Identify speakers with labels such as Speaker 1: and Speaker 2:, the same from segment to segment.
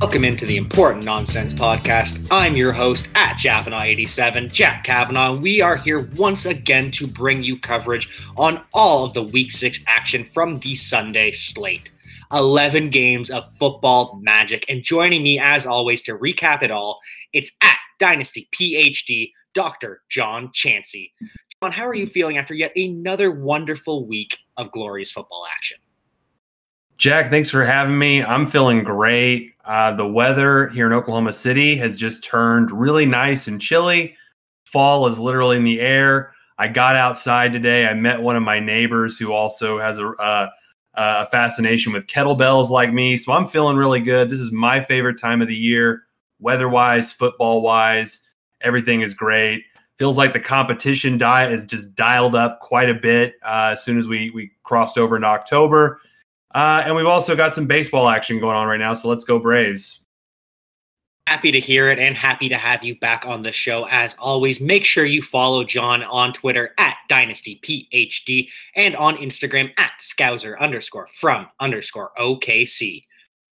Speaker 1: Welcome into the Important Nonsense Podcast. I'm your host at Javanaugh87, Jack Kavanaugh. We are here once again to bring you coverage on all of the Week 6 action from the Sunday slate. 11 games of football magic. And joining me, as always, to recap it all, it's at Dynasty PhD, Dr. John Chansey. John, how are you feeling after yet another wonderful week of glorious football action?
Speaker 2: Jack, thanks for having me. I'm feeling great. Uh, the weather here in Oklahoma City has just turned really nice and chilly. Fall is literally in the air. I got outside today. I met one of my neighbors who also has a, uh, a fascination with kettlebells like me. So I'm feeling really good. This is my favorite time of the year, weather wise, football wise. Everything is great. Feels like the competition diet is just dialed up quite a bit uh, as soon as we, we crossed over into October. Uh, and we've also got some baseball action going on right now. So let's go Braves.
Speaker 1: Happy to hear it and happy to have you back on the show. As always, make sure you follow John on Twitter at DynastyPhD and on Instagram at Scouser underscore from underscore OKC.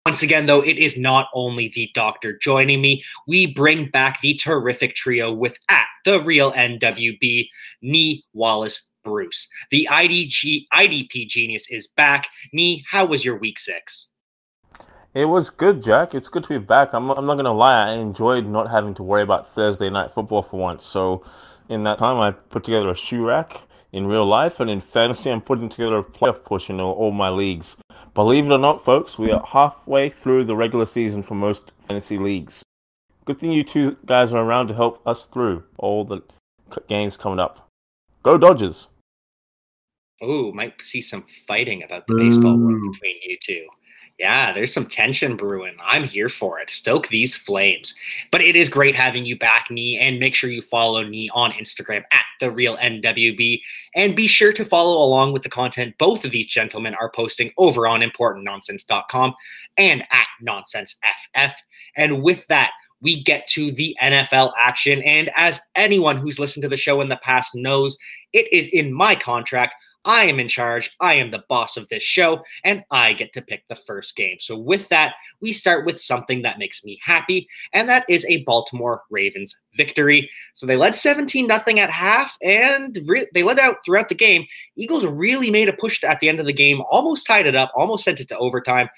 Speaker 1: Once again, though, it is not only the doctor joining me. We bring back the terrific trio with at the real NWB, Nee Wallace Bruce. The IDG IDP genius is back. Nee, how was your week six?
Speaker 3: It was good, Jack. It's good to be back. I'm, I'm not going to lie. I enjoyed not having to worry about Thursday night football for once. So, in that time, I put together a shoe rack in real life, and in fantasy, I'm putting together a playoff push in all my leagues. Believe it or not, folks, we are halfway through the regular season for most fantasy leagues. Good thing you two guys are around to help us through all the games coming up. Go Dodgers!
Speaker 1: Ooh, might see some fighting about the baseball world between you two. Yeah, there's some tension brewing. I'm here for it. Stoke these flames. But it is great having you back, Nee, and make sure you follow me on Instagram at the real NWB. And be sure to follow along with the content both of these gentlemen are posting over on importantnonsense.com and at nonsenseff. And with that, we get to the NFL action. And as anyone who's listened to the show in the past knows, it is in my contract I am in charge. I am the boss of this show, and I get to pick the first game. So, with that, we start with something that makes me happy, and that is a Baltimore Ravens victory. So, they led 17 nothing at half, and re- they led out throughout the game. Eagles really made a push at the end of the game, almost tied it up, almost sent it to overtime.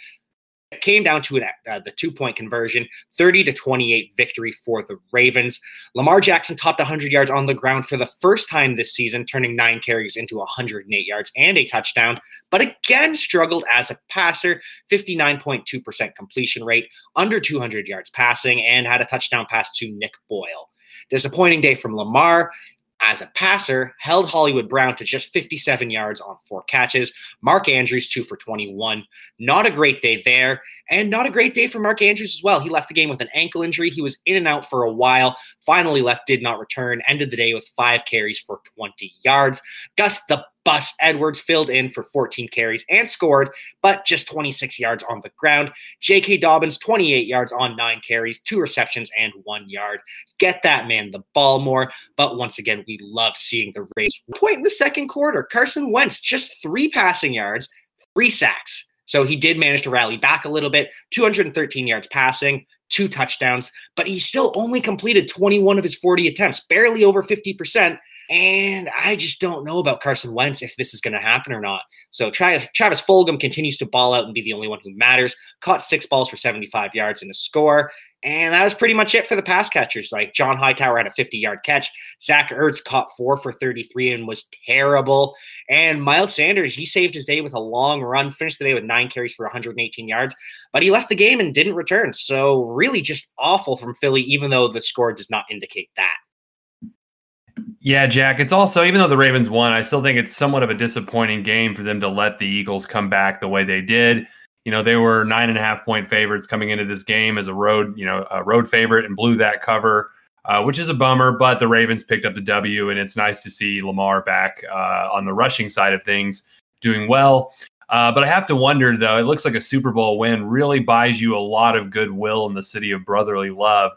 Speaker 1: It came down to an, uh, the two point conversion, 30 to 28 victory for the Ravens. Lamar Jackson topped 100 yards on the ground for the first time this season, turning nine carries into 108 yards and a touchdown, but again struggled as a passer, 59.2% completion rate, under 200 yards passing, and had a touchdown pass to Nick Boyle. Disappointing day from Lamar as a passer, held Hollywood Brown to just 57 yards on four catches. Mark Andrews, two for 21. Not a great day there, and not a great day for Mark Andrews as well. He left the game with an ankle injury. He was in and out for a while, finally left, did not return, ended the day with five carries for 20 yards. Gus the Bus Edwards filled in for 14 carries and scored, but just 26 yards on the ground. J.K. Dobbins, 28 yards on nine carries, two receptions, and one yard. Get that man the ball more. But once again, we love seeing the race. Point in the second quarter, Carson Wentz, just three passing yards, three sacks. So he did manage to rally back a little bit, 213 yards passing, two touchdowns, but he still only completed 21 of his 40 attempts, barely over 50%. And I just don't know about Carson Wentz if this is going to happen or not. So Travis, Travis Fulgham continues to ball out and be the only one who matters. Caught six balls for 75 yards and a score. And that was pretty much it for the pass catchers. Like John Hightower had a 50 yard catch. Zach Ertz caught four for 33 and was terrible. And Miles Sanders, he saved his day with a long run, finished the day with nine carries for 118 yards, but he left the game and didn't return. So really just awful from Philly, even though the score does not indicate that.
Speaker 2: Yeah, Jack. It's also, even though the Ravens won, I still think it's somewhat of a disappointing game for them to let the Eagles come back the way they did. You know, they were nine and a half point favorites coming into this game as a road, you know, a road favorite and blew that cover. uh, which is a bummer. But the Ravens picked up the W, and it's nice to see Lamar back uh, on the rushing side of things, doing well. Uh, but I have to wonder, though, it looks like a Super Bowl win really buys you a lot of goodwill in the city of brotherly love.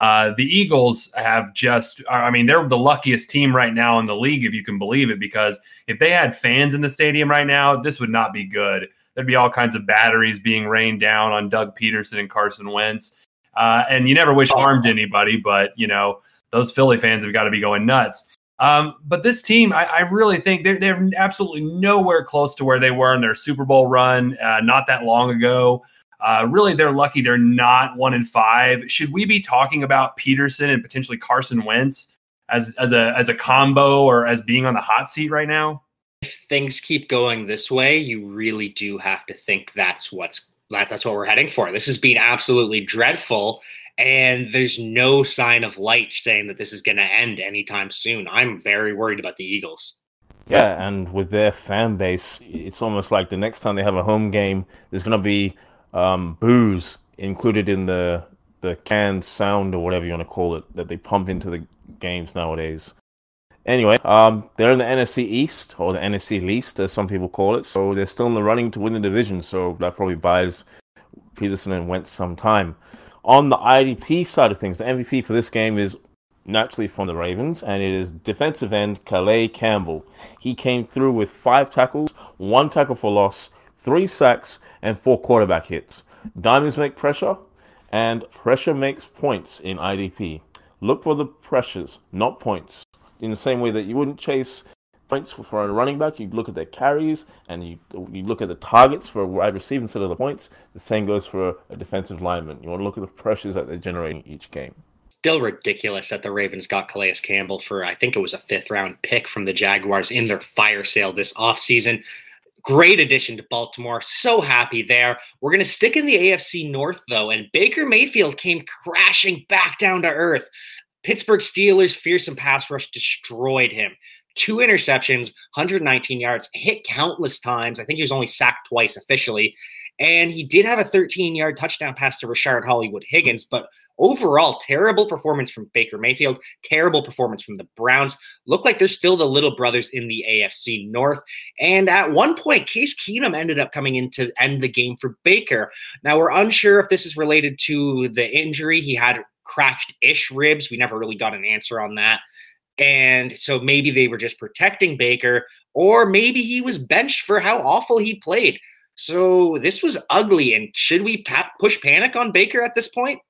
Speaker 2: Uh, the Eagles have just, I mean, they're the luckiest team right now in the league, if you can believe it, because if they had fans in the stadium right now, this would not be good. There'd be all kinds of batteries being rained down on Doug Pederson and Carson Wentz. Uh, and you never wish harm to anybody, but, you know, those Philly fans have got to be going nuts. Um, but this team, I, I really think they're, they're, absolutely nowhere close to where they were in their Super Bowl run uh, not that long ago. Uh, really, they're lucky they're not one in five. Should we be talking about Pederson and potentially Carson Wentz as as a as a combo or as being on the hot seat right now?
Speaker 1: If things keep going this way, you really do have to think that's what's that, that's what we're heading for. This has been absolutely dreadful, and there's no sign of light saying that this is going to end anytime soon. I'm very worried about the Eagles.
Speaker 3: Yeah, and with their fan base, it's almost like the next time they have a home game, there's going to be um, booze included in the the canned sound or whatever you want to call it that they pump into the games nowadays. Anyway, um, they're in the NFC East or the NFC least, as some people call it. So they're still in the running to win the division. So that probably buys Pederson and Wentz some time. On the IDP side of things, the MVP for this game is naturally from the Ravens, and it is defensive end Calais Campbell. He came through with five tackles, one tackle for loss, three sacks, and four quarterback hits. Diamonds make pressure, and pressure makes points in IDP. Look for the pressures, not points. In the same way that you wouldn't chase points for a running back, you look at their carries and you you look at the targets for a wide receiver instead of the points. The same goes for a defensive lineman. You want to look at the pressures that they're generating each game.
Speaker 1: Still ridiculous that the Ravens got Calais Campbell for I think it was a fifth round pick from the Jaguars in their fire sale this offseason. Great addition to Baltimore. So happy there. We're going to stick in the AFC North, though, and Baker Mayfield came crashing back down to earth. Pittsburgh Steelers' fearsome pass rush destroyed him. Two interceptions, 119 yards, hit countless times. I think he was only sacked twice officially. And he did have a 13 yard touchdown pass to Rashard Hollywood Higgins, but overall, terrible performance from Baker Mayfield, terrible performance from the Browns. Look like they're still the little brothers in the AFC North. And at one point, Case Keenum ended up coming in to end the game for Baker. Now, we're unsure if this is related to the injury. He had cracked ish ribs. We never really got an answer on that. And so maybe they were just protecting Baker, or maybe he was benched for how awful he played. So this was ugly. And should we pa- push panic on Baker at this point?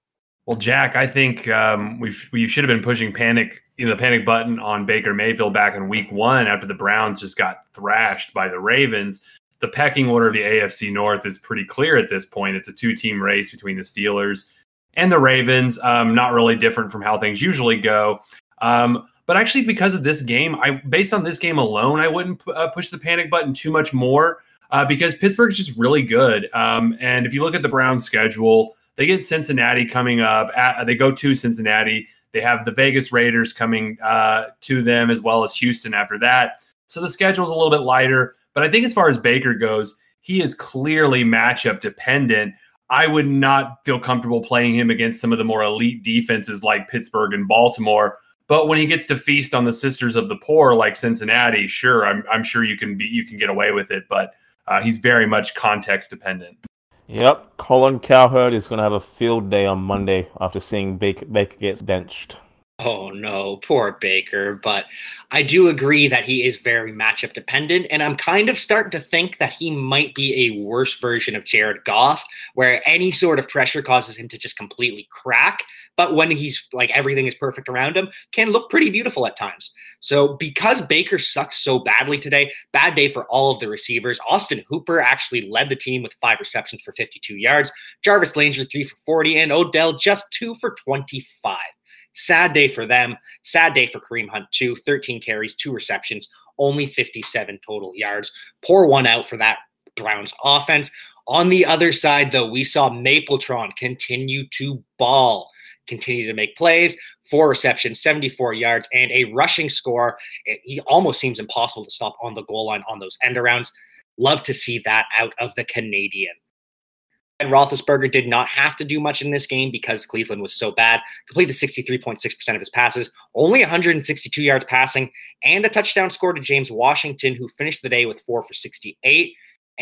Speaker 2: Well, Jack, I think um, we we should have been pushing panic, you know, the panic button on Baker Mayfield back in Week One after the Browns just got thrashed by the Ravens. The pecking order of the AFC North is pretty clear at this point. It's a two-team race between the Steelers and the Ravens. Um, not really different from how things usually go. Um, but actually, because of this game, I based on this game alone, I wouldn't uh, push the panic button too much more uh, because Pittsburgh's just really good. Um, and if you look at the Browns' schedule, they get Cincinnati coming up. At, they go to Cincinnati. They have the Vegas Raiders coming uh, to them as well as Houston after that. So the schedule is a little bit lighter. But I think as far as Baker goes, he is clearly matchup dependent. I would not feel comfortable playing him against some of the more elite defenses like Pittsburgh and Baltimore. But when he gets to feast on the sisters of the poor like Cincinnati, sure, I'm, I'm sure you can be you can get away with it. But uh, he's very much context dependent.
Speaker 3: Yep, Colin Cowherd is going to have a field day on Monday after seeing Baker, Baker gets benched.
Speaker 1: Oh no, poor Baker. But I do agree that he is very matchup dependent. And I'm kind of starting to think that he might be a worse version of Jared Goff, where any sort of pressure causes him to just completely crack. But when he's like everything is perfect around him, can look pretty beautiful at times. So because Baker sucked so badly today, bad day for all of the receivers. Austin Hooper actually led the team with five receptions for 52 yards. Jarvis Landry, three for 40, and Odell just two for 25. Sad day for them. Sad day for Kareem Hunt, too. 13 carries, two receptions, only 57 total yards. Pour one out for that Browns offense. On the other side, though, we saw Mapletron continue to ball, continue to make plays, four receptions, 74 yards, and a rushing score. It, almost seems impossible to stop on the goal line on those end arounds. Love to see that out of the Canadian. And Roethlisberger did not have to do much in this game because Cleveland was so bad. Completed 63.6% of his passes, only 162 yards passing, and a touchdown score to James Washington, who finished the day with four for 68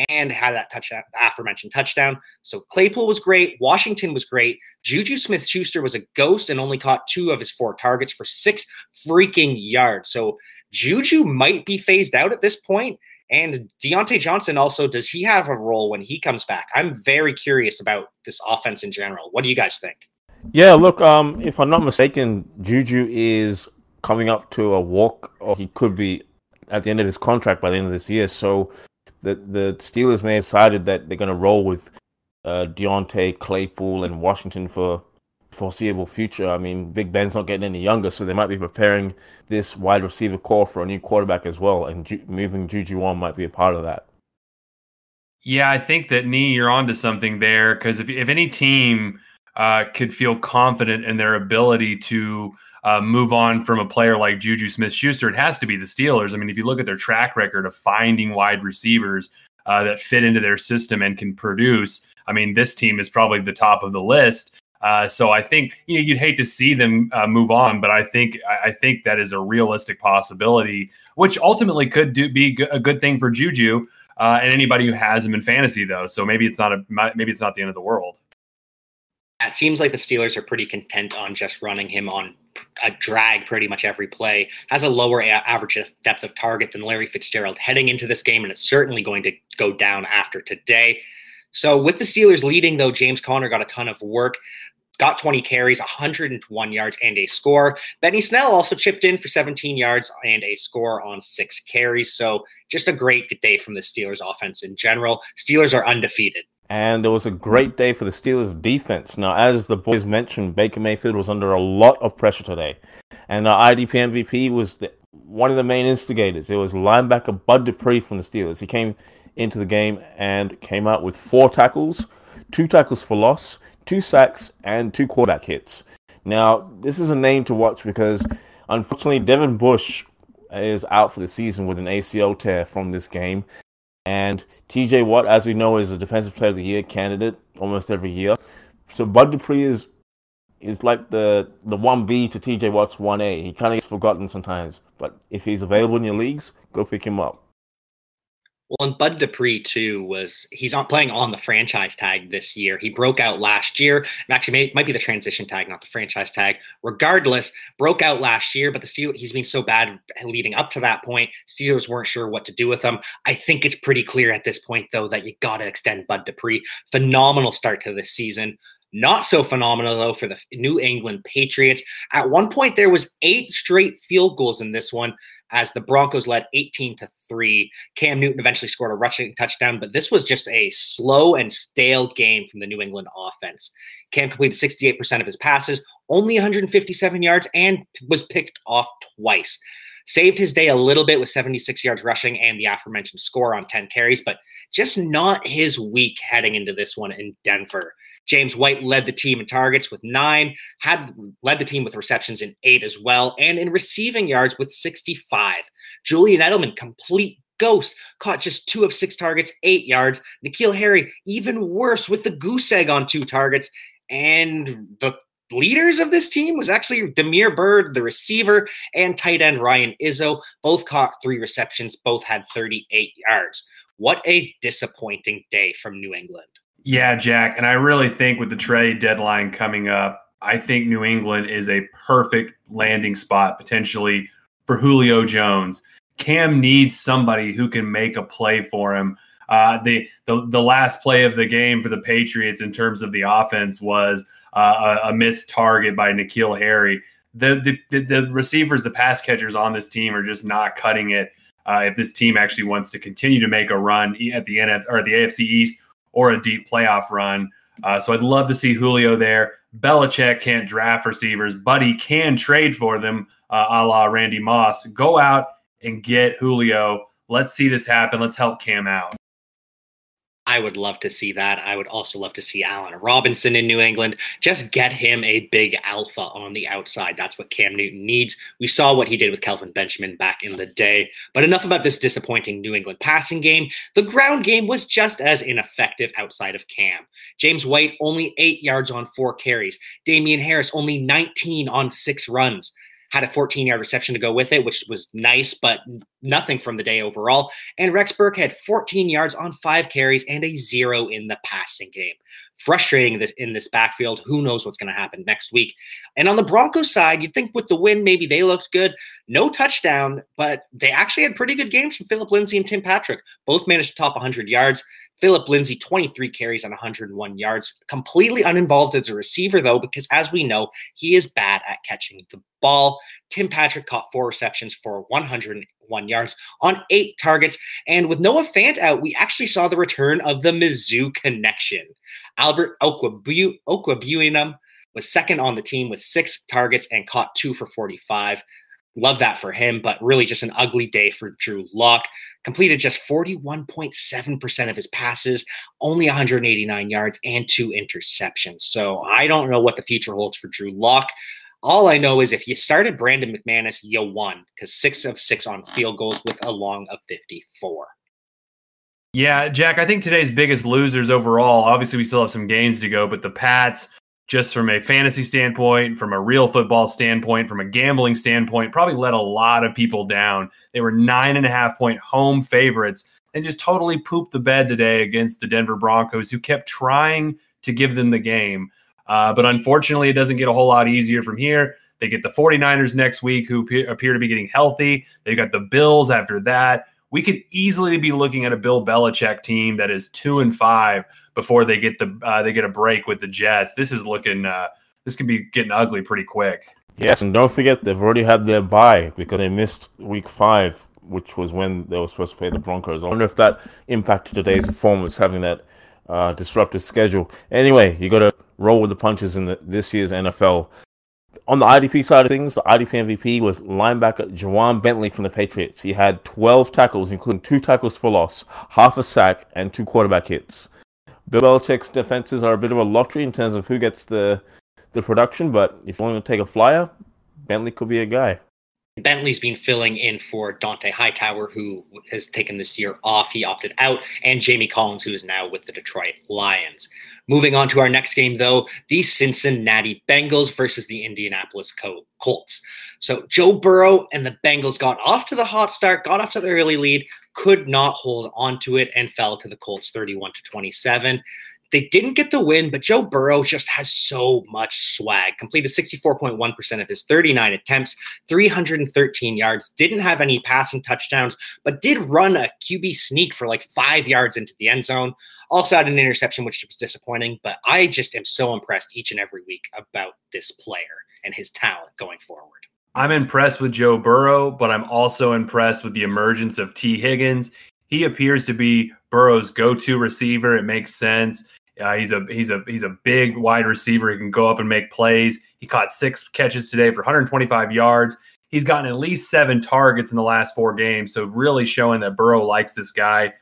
Speaker 1: and had that touchdown, aforementioned touchdown. So Claypool was great. Washington was great. Juju Smith Schuster was a ghost and only caught two of his four targets for six freaking yards. So Juju might be phased out at this point. And Diontae Johnson also, does he have a role when he comes back? I'm very curious about this offense in general. What do you guys think?
Speaker 3: Yeah, look, um, if I'm not mistaken, Juju is coming up to a walk, or he could be at the end of his contract by the end of this year. So the the Steelers may have decided that they're going to roll with uh, Diontae, Claypool, and Washington for foreseeable future. I mean, Big Ben's not getting any younger, so they might be preparing this wide receiver core for a new quarterback as well, and Ju- moving Juju on might be a part of that.
Speaker 2: Yeah, I think that Nee, you're onto something there because if if any team uh, could feel confident in their ability to uh, move on from a player like Juju Smith Schuster, it has to be the Steelers. I mean, if you look at their track record of finding wide receivers uh, that fit into their system and can produce, I mean, this team is probably the top of the list. Uh, so I think you know, you'd hate to see them uh, move on, but I think I think that is a realistic possibility, which ultimately could do, be a good thing for Juju uh, and anybody who has him in fantasy, though. So maybe it's not a maybe it's not the end of the world.
Speaker 1: It seems like the Steelers are pretty content on just running him on a drag pretty much every play. Has a lower a- average depth of target than Larry Fitzgerald heading into this game, and it's certainly going to go down after today. So with the Steelers leading, though, James Conner got a ton of work. Got 20 carries, 101 yards, and a score. Benny Snell also chipped in for 17 yards and a score on six carries. So just a great day from the Steelers offense in general. Steelers are undefeated.
Speaker 3: And it was a great day for the Steelers defense. Now, as the boys mentioned, Baker Mayfield was under a lot of pressure today. And our IDP MVP was the, one of the main instigators. It was linebacker Bud Dupree from the Steelers. He came into the game and came out with four tackles, two tackles for loss, two sacks, and two quarterback hits. Now, this is a name to watch because unfortunately, Devin Bush is out for the season with an ACL tear from this game. And TJ Watt, as we know, is a Defensive Player of the Year candidate almost every year. So Bud Dupree is is like the the one B to TJ Watt's one A. He kind of gets forgotten sometimes, but if he's available in your leagues, go pick him up.
Speaker 1: Well, and Bud Dupree too was he's not playing on the franchise tag this year. He broke out last year. And actually, may, might be the transition tag, not the franchise tag. Regardless, broke out last year, but the Steelers he's been so bad leading up to that point. Steelers weren't sure what to do with him. I think it's pretty clear at this point though that you got to extend Bud Dupree. Phenomenal start to this season. Not so phenomenal though for the New England Patriots. At one point, there was eight straight field goals in this one as the Broncos led 18 to 3. Cam Newton eventually scored a rushing touchdown, but this was just a slow and stale game from the New England offense. Cam completed 68% of his passes, only 157 yards, and was picked off twice. Saved his day a little bit with 76 yards rushing and the aforementioned score on 10 carries, but just not his week heading into this one in Denver. James White led the team in targets with nine, had led the team with receptions in eight as well, and in receiving yards with 65. Julian Edelman, complete ghost, caught just two of six targets, eight yards. N'Keal Harry, even worse, with the goose egg on two targets. And the leaders of this team was actually Damiere Byrd, the receiver, and tight end Ryan Izzo. Both caught three receptions, both had 38 yards. What a disappointing day from New England.
Speaker 2: Yeah, Jack. And I really think with the trade deadline coming up, I think New England is a perfect landing spot potentially for Julio Jones. Cam needs somebody who can make a play for him. Uh, the, the the last play of the game for the Patriots in terms of the offense was uh, a, a, missed target by N'Keal Harry. The, the the receivers, the pass catchers on this team are just not cutting it. Uh, if this team actually wants to continue to make a run at the NF or the AFC East or a deep playoff run. Uh, so I'd love to see Julio there. Belichick can't draft receivers, but he can trade for them, uh, a la Randy Moss. Go out and get Julio. Let's see this happen. Let's help Cam out.
Speaker 1: I would love to see that. I would also love to see Allen Robinson in New England. Just get him a big alpha on the outside. That's what Cam Newton needs. We saw what he did with Kelvin Benjamin back in the day. But enough about this disappointing New England passing game. The ground game was just as ineffective outside of Cam. James White only eight yards on four carries. Damien Harris only 19 on six runs had a 14 yard reception to go with it, which was nice, but nothing from the day overall. And Rex Burkhead 14 yards on five carries and a zero in the passing game. Frustrating this in this backfield. Who knows what's going to happen next week? And on the Broncos side, you'd think with the win, maybe they looked good. No touchdown, but they actually had pretty good games from Phillip Lindsay and Tim Patrick. Both managed to top 100 yards. Phillip Lindsay, 23 carries on 101 yards, completely uninvolved as a receiver, though, because as we know, he is bad at catching the ball. Tim Patrick caught four receptions for 101 yards on eight targets. And with Noah Fant out, we actually saw the return of the Mizzou connection. Albert Okwuegbunam was second on the team with six targets and caught two for 45. Love that for him, but really just an ugly day for Drew Lock. Completed just 41.7% of his passes, only 189 yards, and two interceptions. So I don't know what the future holds for Drew Lock. All I know is if you started Brandon McManus, you won because six of six on field goals with a long of 54.
Speaker 2: Yeah, Jack, I think today's biggest losers overall, obviously, we still have some games to go, but the Pats just from a fantasy standpoint, from a real football standpoint, from a gambling standpoint, probably let a lot of people down. They were nine and a half point home favorites and just totally pooped the bed today against the Denver Broncos, who kept trying to give them the game. Uh, but unfortunately, it doesn't get a whole lot easier from here. They get the 49ers next week, who appear to be getting healthy. They've got the Bills after that. We could easily be looking at a Bill Belichick team that is two and five before they get the uh, they get a break with the Jets. This is looking uh, this could be getting ugly pretty quick.
Speaker 3: Yes, and don't forget they've already had their bye because they missed week five, which was when they were supposed to play the Broncos. I wonder if that impacted today's performance, having that uh, disrupted schedule. Anyway, you got to roll with the punches in the, this year's NFL. On the IDP side of things, the IDP MVP was linebacker Ja'Whaun Bentley from the Patriots. He had 12 tackles, including two tackles for loss, half a sack, and two quarterback hits. Bill Belichick's defenses are a bit of a lottery in terms of who gets the the production, but if you want to take a flyer, Bentley could be a guy.
Speaker 1: Bentley's been filling in for Dont'a Hightower, who has taken this year off. He opted out, and Jamie Collins, who is now with the Detroit Lions. Moving on to our next game, though, the Cincinnati Bengals versus the Indianapolis Colts. So Joe Burrow and the Bengals got off to the hot start, got off to the early lead, could not hold on to it, and fell to the Colts 31 to 27. They didn't get the win, but Joe Burrow just has so much swag. Completed 64.1% of his 39 attempts, 313 yards, didn't have any passing touchdowns, but did run a QB sneak for like five yards into the end zone. Also had an interception, which was disappointing, but I just am so impressed each and every week about this player and his talent going forward.
Speaker 2: I'm impressed with Joe Burrow, but I'm also impressed with the emergence of Tee Higgins. He appears to be Burrow's go-to receiver. It makes sense. Uh, he's a he's a he's a big wide receiver. He can go up and make plays. He caught six catches today for 125 yards. He's gotten at least seven targets in the last four games. So really showing that Burrow likes this guy.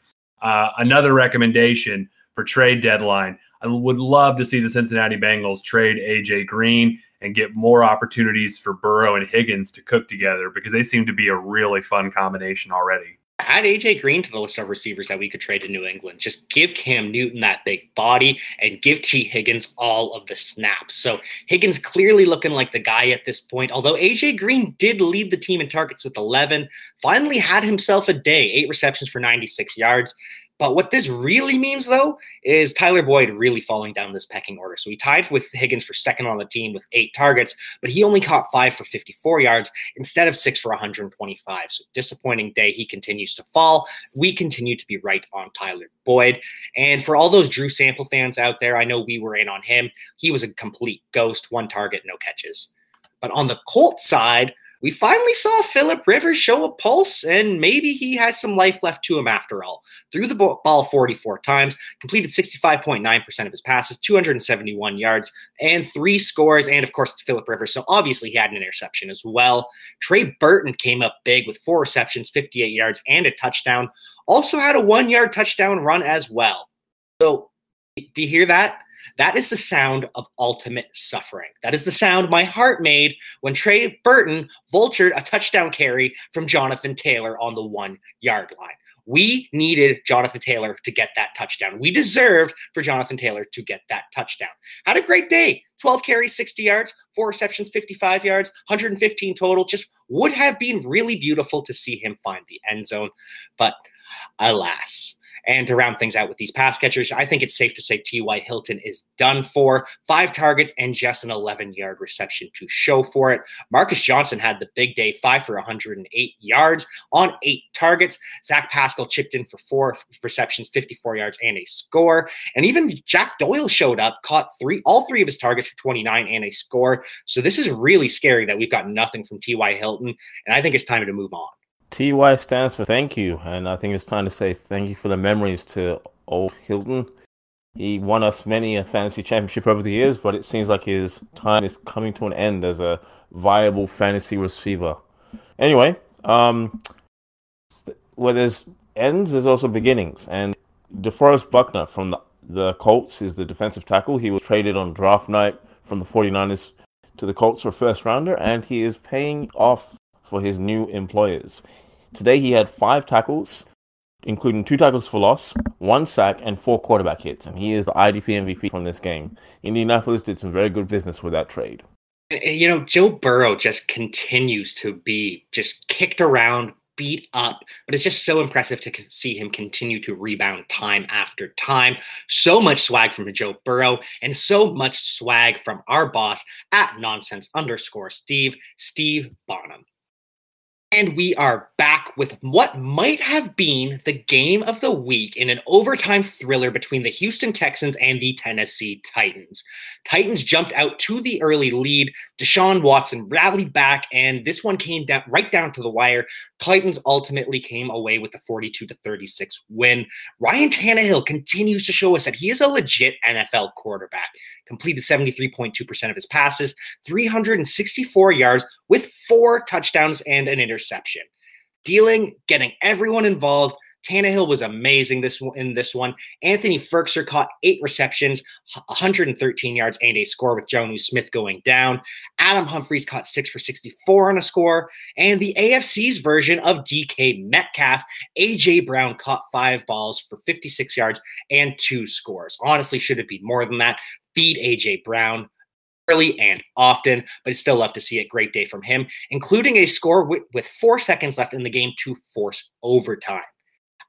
Speaker 2: Uh, another recommendation for trade deadline. I would love to see the Cincinnati Bengals trade AJ Green and get more opportunities for Burrow and Higgins to cook together because they seem to be a really fun combination already
Speaker 1: add AJ Green to the list of receivers that we could trade to New England. Just give Cam Newton that big body and give Tee Higgins all of the snaps. So Higgins clearly looking like the guy at this point. Although AJ Green did lead the team in targets with 11, finally had himself a day, eight receptions for 96 yards. But what this really means, though, is Tyler Boyd really falling down this pecking order. So he tied with Higgins for second on the team with eight targets, but he only caught five for 54 yards instead of six for 125. So disappointing day. He continues to fall. We continue to be right on Tyler Boyd. And for all those Drew Sample fans out there, I know we were in on him. He was a complete ghost, one target, no catches. But on the Colt side, we finally saw Philip Rivers show a pulse, and maybe he has some life left to him after all. Threw the ball 44 times, completed 65.9% of his passes, 271 yards, and three scores. And of course, it's Philip Rivers, so obviously he had an interception as well. Trey Burton came up big with four receptions, 58 yards, and a touchdown. Also had a one yard touchdown run as well. So, do you hear that? That is the sound of ultimate suffering. That is the sound my heart made when Trey Burton vultured a touchdown carry from Jonathan Taylor on the one yard line. We needed Jonathan Taylor to get that touchdown. We deserved for Jonathan Taylor to get that touchdown. Had a great day. 12 carries, 60 yards, four receptions, 55 yards, 115 total. Just would have been really beautiful to see him find the end zone. But alas, and to round things out with these pass catchers, I think it's safe to say T.Y. Hilton is done for. Five targets and just an 11 yard reception to show for it. Marcus Johnson had the big day, five for 108 yards on eight targets. Zach Pascal chipped in for four receptions, 54 yards, and a score. And even Jack Doyle showed up, caught three, all three of his targets for 29 and a score. So this is really scary that we've got nothing from T.Y. Hilton. And I think it's time to move on.
Speaker 3: TY stands for thank you, and I think it's time to say thank you for the memories to old Hilton. He won us many a fantasy championship over the years, but it seems like his time is coming to an end as a viable fantasy receiver. Anyway, um, where there's ends, there's also beginnings, and DeForest Buckner from the, the Colts is the defensive tackle. He was traded on draft night from the 49ers to the Colts for a first rounder, and he is paying off for his new employers. Today he had five tackles, including two tackles for loss, one sack, and four quarterback hits, and he is the IDP MVP from this game. Indianapolis did some very good business with that trade.
Speaker 1: You know, Joe Burrow just continues to be just kicked around, beat up, but it's just so impressive to see him continue to rebound time after time. So much swag from Joe Burrow and so much swag from our boss at nonsense underscore Steve, Steve Bonham. And we are back with what might have been the game of the week in an overtime thriller between the Houston Texans and the Tennessee Titans. Titans jumped out to the early lead. Deshaun Watson rallied back, and this one came down right down to the wire. Titans ultimately came away with the 42 to 36 win. Ryan Tannehill continues to show us that he is a legit NFL quarterback. Completed 73.2% of his passes, 364 yards with four touchdowns and an interception. Dealing, getting everyone involved, Tannehill was amazing this in this one. Anthony Firkser caught eight receptions, 113 yards, and a score with Jonnu Smith going down. Adam Humphries caught six for 64 on a score. And the AFC's version of DK Metcalf, AJ Brown caught five balls for 56 yards and two scores. Honestly, should have been more than that. Feed AJ Brown early and often, but it's still love to see a Great day from him, including a score with four seconds left in the game to force overtime.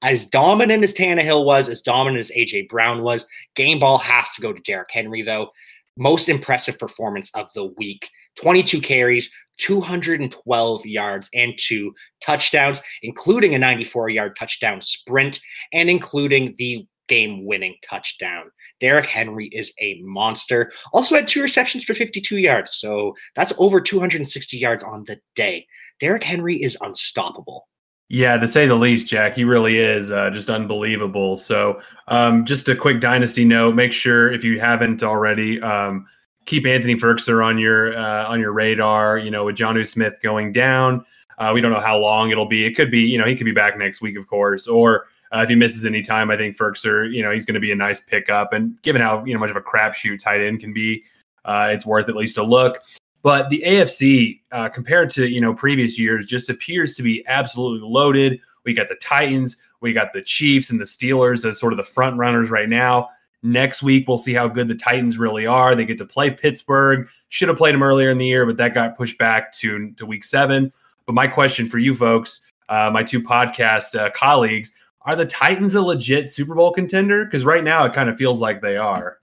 Speaker 1: As dominant as Tannehill was, as dominant as AJ Brown was, game ball has to go to Derrick Henry, though. Most impressive performance of the week 22 carries, 212 yards, and two touchdowns, including a 94 yard touchdown sprint, and including the game winning touchdown. Derrick Henry is a monster. Also had two receptions for 52 yards. So that's over 260 yards on the day. Derrick Henry is unstoppable.
Speaker 2: Yeah, to say the least, Jack, he really is uh, just unbelievable. So, um, just a quick dynasty note: make sure if you haven't already, um, keep Anthony Firkser on your uh, on your radar. You know, with Jonnu Smith going down, uh, we don't know how long it'll be. It could be, you know, he could be back next week, of course, or uh, if he misses any time, I think Firkser, you know, he's going to be a nice pickup. And given how you know much of a crapshoot tight end can be, uh, it's worth at least a look. But the AFC, uh, compared to you know previous years, just appears to be absolutely loaded. We got the Titans, we got the Chiefs, and the Steelers as sort of the front runners right now. Next week, we'll see how good the Titans really are. They get to play Pittsburgh. Should have played them earlier in the year, but that got pushed back to to week seven. But my question for you folks, uh, my two podcast uh, colleagues, are the Titans a legit Super Bowl contender? Because right now it kind of feels like they are.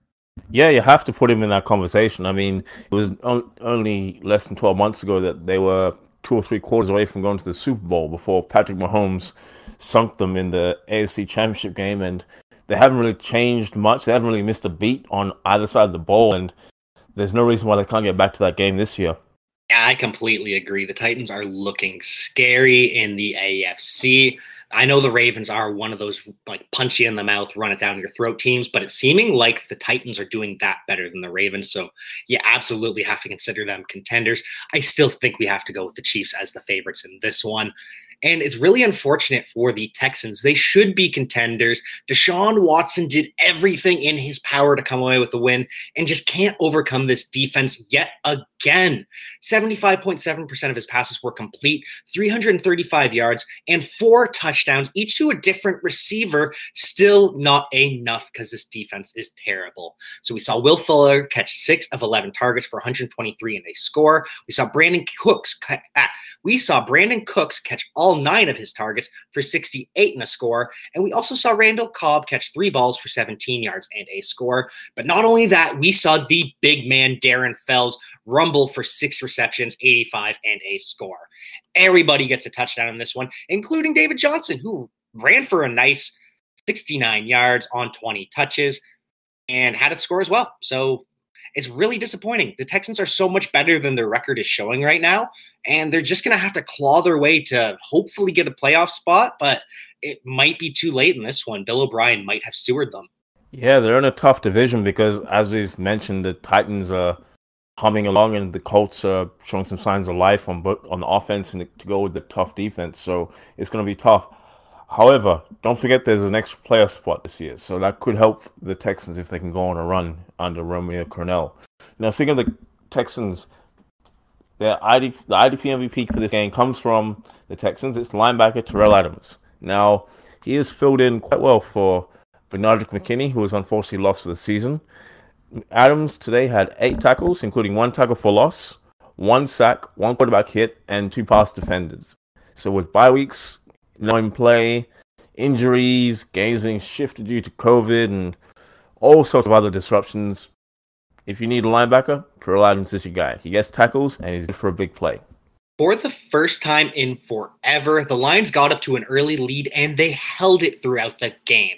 Speaker 3: Yeah, you have to put him in that conversation. I mean, it was only less than 12 months ago that they were two or three quarters away from going to the Super Bowl before Patrick Mahomes sunk them in the AFC Championship game. And they haven't really changed much. They haven't really missed a beat on either side of the ball. And there's no reason why they can't get back to that game this year.
Speaker 1: I completely agree. The Titans are looking scary in the AFC. I know the Ravens are one of those like punch you in the mouth, run it down your throat teams, but it's seeming like the Titans are doing that better than the Ravens. So you absolutely have to consider them contenders. I still think we have to go with the Chiefs as the favorites in this one. And it's really unfortunate for the Texans. They should be contenders. Deshaun Watson did everything in his power to come away with the win and just can't overcome this defense yet again. 75.7% of his passes were complete, 335 yards, and four touchdowns, each to a different receiver. Still not enough because this defense is terrible. So we saw Will Fuller catch six of 11 targets for 123 and a score. We saw Brandin Cooks. Ah, we saw Brandin Cooks catch all nine of his targets for 68 and a score. And we also saw Randall Cobb catch three balls for 17 yards and a score. But not only that, we saw the big man Darren Fells rumble for six receptions, 85 and a score. Everybody gets a touchdown in this one, including David Johnson, who ran for a nice 69 yards on 20 touches and had a score as well. So it's really disappointing. The Texans are so much better than their record is showing right now, and they're just going to have to claw their way to hopefully get a playoff spot, but it might be too late in this one. Bill O'Brien might have sewered them.
Speaker 3: Yeah, they're in a tough division because, as we've mentioned, the Titans are humming along, and the Colts are showing some signs of life on on the offense and to go with the tough defense. So it's going to be tough. However, don't forget there's an extra player spot this year, so that could help the Texans if they can go on a run under Romeo Crennel. Now, speaking of the Texans, the IDP, the IDP MVP for this game comes from the Texans. It's linebacker Tyrell Adams. Now, he has filled in quite well for Benardrick McKinney, who was unfortunately lost for the season. Adams today had eight tackles, including one tackle for loss, one sack, one quarterback hit, and two pass defended. So with bye weeks, no in play, injuries, games being shifted due to COVID, and all sorts of other disruptions. If you need a linebacker, Tyrell Adams is your guy. He gets tackles and he's good for a big play.
Speaker 1: For the first time in forever, the Lions got up to an early lead and they held it throughout the game.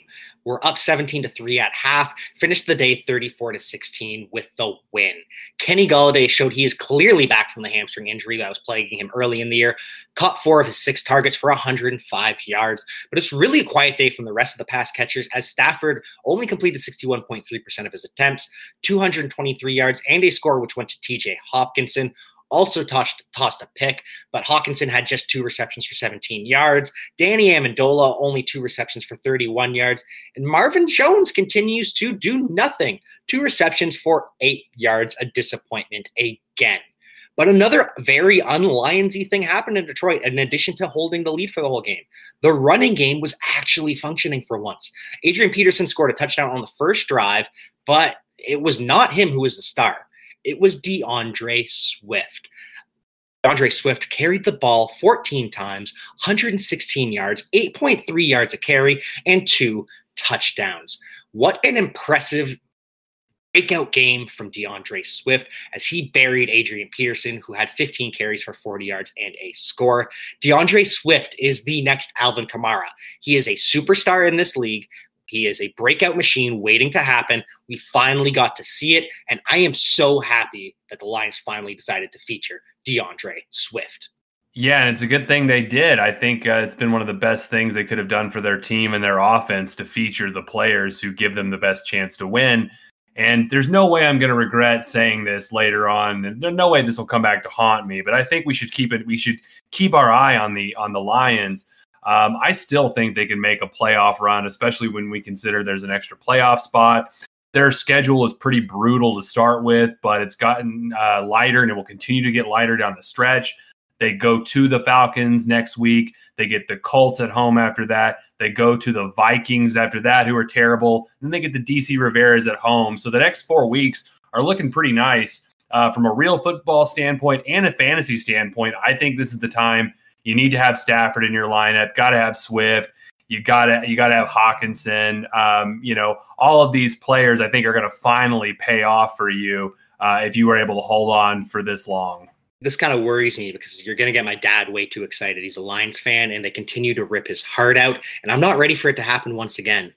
Speaker 1: We're up 17 to 3 at half, finished the day 34 to 16 with the win. Kenny Golladay showed he is clearly back from the hamstring injury that was plaguing him early in the year, caught four of his six targets for 105 yards. But it's really a quiet day from the rest of the pass catchers as Stafford only completed 61.3% of his attempts, 223 yards, and a score which went to TJ Hockenson also tossed, tossed a pick, but Hockenson had just two receptions for 17 yards. Danny Amendola only two receptions for 31 yards. And Marvin Jones continues to do nothing. Two receptions for eight yards, a disappointment again. But another very unlionsy thing happened in Detroit, in addition to holding the lead for the whole game. The running game was actually functioning for once. Adrian Peterson scored a touchdown on the first drive, but it was not him who was the star. It was DeAndre Swift. DeAndre Swift carried the ball 14 times, 116 yards, 8.3 yards a carry, and two touchdowns. What an impressive breakout game from DeAndre Swift as he buried Adrian Peterson, who had 15 carries for 40 yards and a score. DeAndre Swift is the next Alvin Kamara. He is a superstar in this league. He is a breakout machine waiting to happen. We finally got to see it, and I am so happy that the Lions finally decided to feature DeAndre Swift.
Speaker 2: Yeah, and it's a good thing they did. I think uh, it's been one of the best things they could have done for their team and their offense to feature the players who give them the best chance to win. And there's no way I'm going to regret saying this later on. There's no way this will come back to haunt me. But I think we should keep it. We should keep our eye on the on the Lions um, I still think they can make a playoff run, especially when we consider there's an extra playoff spot. Their schedule is pretty brutal to start with, but it's gotten uh, lighter and it will continue to get lighter down the stretch. They go to the Falcons next week. They get the Colts at home after that. They go to the Vikings after that, who are terrible. Then they get the DC Riveras at home. So the next four weeks are looking pretty nice uh, from a real football standpoint and a fantasy standpoint. I think this is the time you need to have Stafford in your lineup. Got to have Swift. You got to you got to have Hockenson. Um, you know, all of these players I think are going to finally pay off for you uh, if you were able to hold on for this long.
Speaker 1: This kind of worries me because you're going to get my dad way too excited. He's a Lions fan, and they continue to rip his heart out, and I'm not ready for it to happen once again.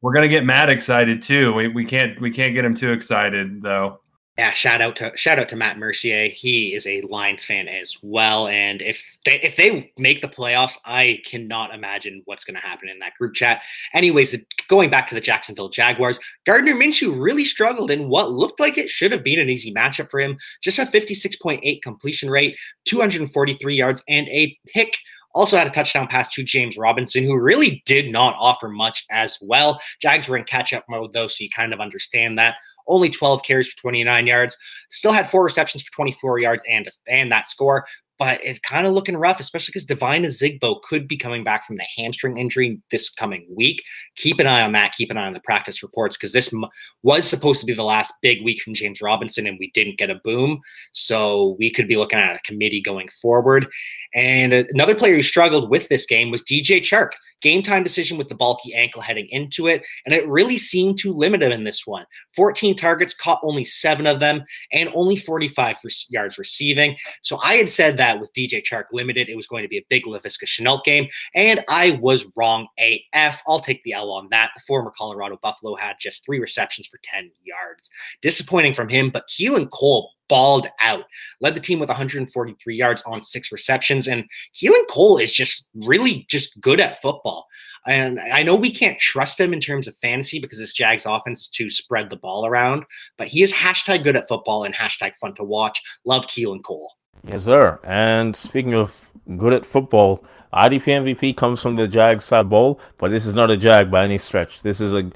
Speaker 2: We're going to get Matt excited too. We, we can't we can't get him too excited though
Speaker 1: yeah, shout out to shout out to Matt Mercier. He is a Lions fan as well, and if they if they make the playoffs, I cannot imagine what's going to happen in that group chat. Anyways, going back to the Jacksonville Jaguars, Gardner Minshew really struggled in what looked like it should have been an easy matchup for him. Just a 56.8 completion rate, 243 yards, and a pick Also had a touchdown pass to James Robinson, who really did not offer much as well. Jags were in catch up mode, though, so you kind of understand that. Only 12 carries for 29 yards. Still had four receptions for 24 yards and, and that score but it's kind of looking rough, especially because Devine Ozigbo could be coming back from the hamstring injury this coming week. Keep an eye on that. Keep an eye on the practice reports because this m- was supposed to be the last big week from James Robinson, and we didn't get a boom. So we could be looking at a committee going forward. And another player who struggled with this game was DJ Chark. Game time decision with the bulky ankle heading into it, and it really seemed to limit him in this one. 14 targets, caught only seven of them, and only 45 yards receiving. So I had said that with DJ Chark limited, it was going to be a big Laviska Shenault game, and I was wrong AF. I'll take the L on that. The former Colorado Buffalo had just three receptions for 10 yards. Disappointing from him, but Keelan Cole balled out. Led the team with 143 yards on six receptions. And Keelan Cole is just really just good at football. And I know we can't trust him in terms of fantasy because this Jags offense is to spread the ball around, but he is hashtag good at football and hashtag fun to watch. Love Keelan Cole.
Speaker 3: Yes, sir. And speaking of good at football, IDP MVP comes from the Jag side bowl, but this is not a Jag by any stretch. This is a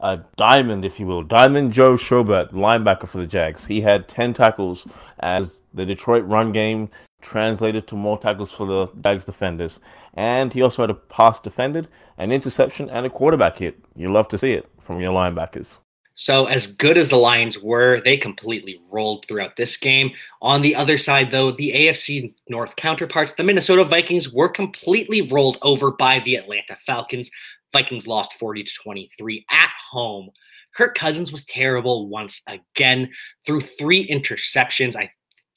Speaker 3: a diamond, if you will. Diamond Joe Schobert, linebacker for the Jags. He had 10 tackles as the Detroit run game translated to more tackles for the Jags defenders. And he also had a pass defended, an interception, and a quarterback hit. You love to see it from your linebackers.
Speaker 1: So, as good as the Lions were, they completely rolled throughout this game. On the other side, though, the AFC North counterparts, the Minnesota Vikings, were completely rolled over by the Atlanta Falcons. Vikings lost 40 to 23 at home. Kirk Cousins was terrible once again through three interceptions. I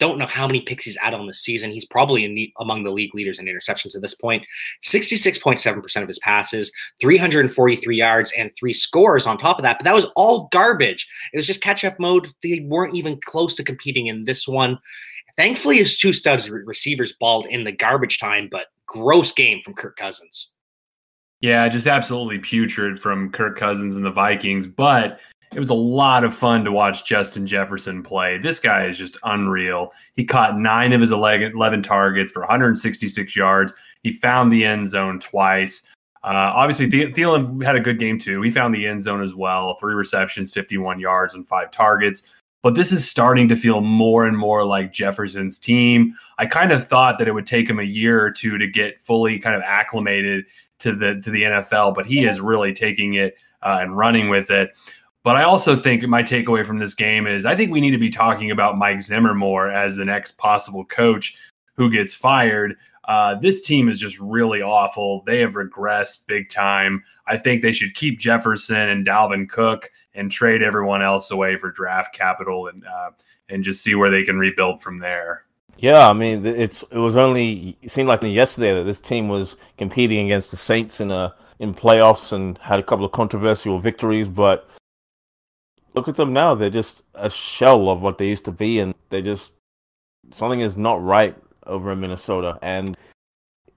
Speaker 1: don't know how many picks he's out on the season. He's probably the, among the league leaders in interceptions at this point. 66.7% of his passes, 343 yards, and three scores on top of that. But that was all garbage. It was just catch up mode. They weren't even close to competing in this one. Thankfully, his two studs receivers balled in the garbage time, but gross game from Kirk Cousins.
Speaker 2: Yeah, just absolutely putrid from Kirk Cousins and the Vikings. But it was a lot of fun to watch Justin Jefferson play. This guy is just unreal. He caught nine of his 11 targets for 166 yards. He found the end zone twice. Uh, obviously, Thielen had a good game too. He found the end zone as well. Three receptions, 51 yards, and five targets. But this is starting to feel more and more like Jefferson's team. I kind of thought that it would take him a year or two to get fully kind of acclimated to the to the NFL, but he is really taking it uh, and running with it. But I also think my takeaway from this game is I think we need to be talking about Mike Zimmer more as the next possible coach who gets fired. Uh, this team is just really awful. They have regressed big time. I think they should keep Jefferson and Dalvin Cook and trade everyone else away for draft capital and uh, and just see where they can rebuild from there.
Speaker 3: Yeah, I mean, it's it was only it seemed like yesterday that this team was competing against the Saints in a in playoffs and had a couple of controversial victories, but look at them now; they're just a shell of what they used to be, and they just something is not right over in Minnesota, and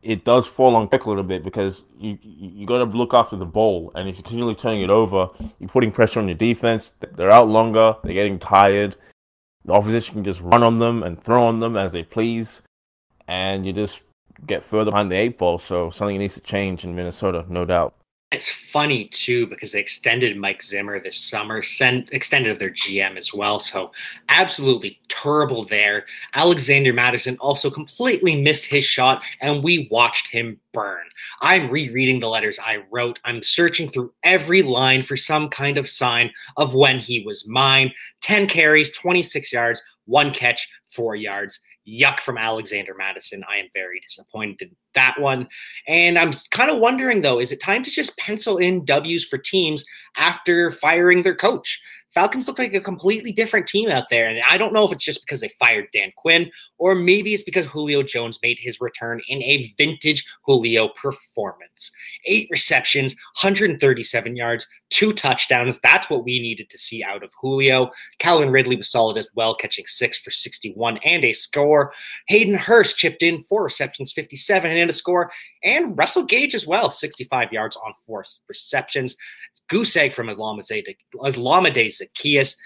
Speaker 3: it does fall on Pick a little bit because you you got to look after the ball, and if you're continually turning it over, you're putting pressure on your defense. They're out longer, they're getting tired the opposition can just run on them and throw on them as they please, and you just get further behind the eight ball. So something needs to change in Minnesota, no doubt.
Speaker 1: It's funny too because they extended Mike Zimmer this summer, sent extended their GM as well. So absolutely terrible there. Alexander Mattison also completely missed his shot, and we watched him burn. I'm rereading the letters I wrote. I'm searching through every line for some kind of sign of when he was mine. 10 carries, 26 yards, one catch, four yards yuck from Alexander Mattison. I am very disappointed in that one. And I'm kind of wondering though, is it time to just pencil in W's for teams after firing their coach? Falcons look like a completely different team out there. And I don't know if it's just because they fired Dan Quinn or maybe it's because Julio Jones made his return in a vintage Julio performance. Eight receptions, 137 yards, two touchdowns. That's what we needed to see out of Julio. Calvin Ridley was solid as well, catching six for 61 and a score. Hayden Hurst chipped in four receptions, 57 and a score. And Russell Gage as well, 65 yards on four receptions. Goose egg from Olamide Zaccheaus.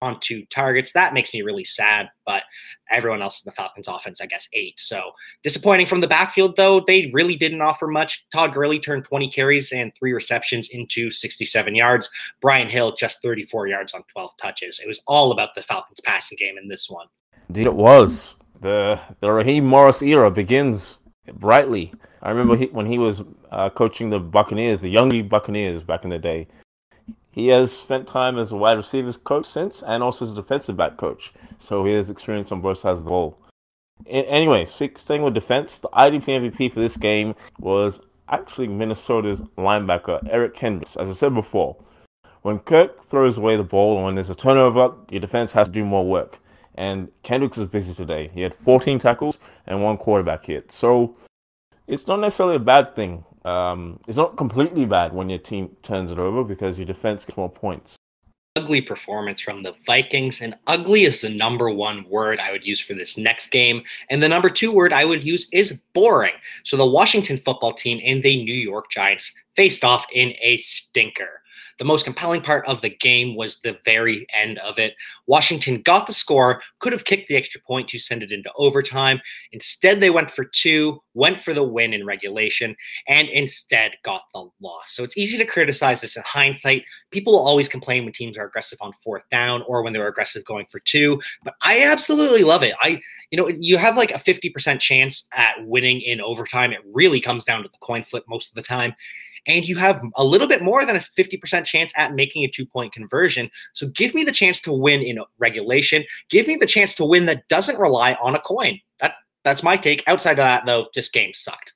Speaker 1: on two targets. That makes me really sad, but everyone else in the Falcons offense, I guess, eight. So disappointing from the backfield, though. They really didn't offer much. Todd Gurley turned 20 carries and three receptions into 67 yards. Brian Hill just 34 yards on 12 touches. It was all about the Falcons passing game in this one.
Speaker 3: Indeed, it was. The the Raheem Morris era begins brightly. I remember he, when he was uh, coaching the Buccaneers, the young Buccaneers back in the day. He has spent time as a wide receivers coach since, and also as a defensive back coach. So he has experience on both sides of the ball. anyway, speak, staying with defense, the IDP MVP for this game was actually Minnesota's linebacker Eric Kendricks. As I said before, when Kirk throws away the ball and when there's a turnover, your defense has to do more work. And Kendricks is busy today. He had 14 tackles and one quarterback hit. So it's not necessarily a bad thing um, it's not completely bad when your team turns it over because your defense gets more points.
Speaker 1: Ugly performance from the Vikings, and ugly is the number one word I would use for this next game. And the number two word I would use is boring. So the Washington football team and the New York Giants faced off in a stinker. The most compelling part of the game was the very end of it. Washington got the score, could have kicked the extra point to send it into overtime. Instead, they went for two, went for the win in regulation, and instead got the loss. So it's easy to criticize this in hindsight. People will always complain when teams are aggressive on fourth down or when they're aggressive going for two, but I absolutely love it. I, you know, you have like a 50% chance at winning in overtime. It really comes down to the coin flip most of the time and you have a little bit more than a 50% chance at making a two point conversion. So give me the chance to win in regulation. Give me the chance to win that doesn't rely on a coin. That that's my take. Outside of that, though, this game sucked.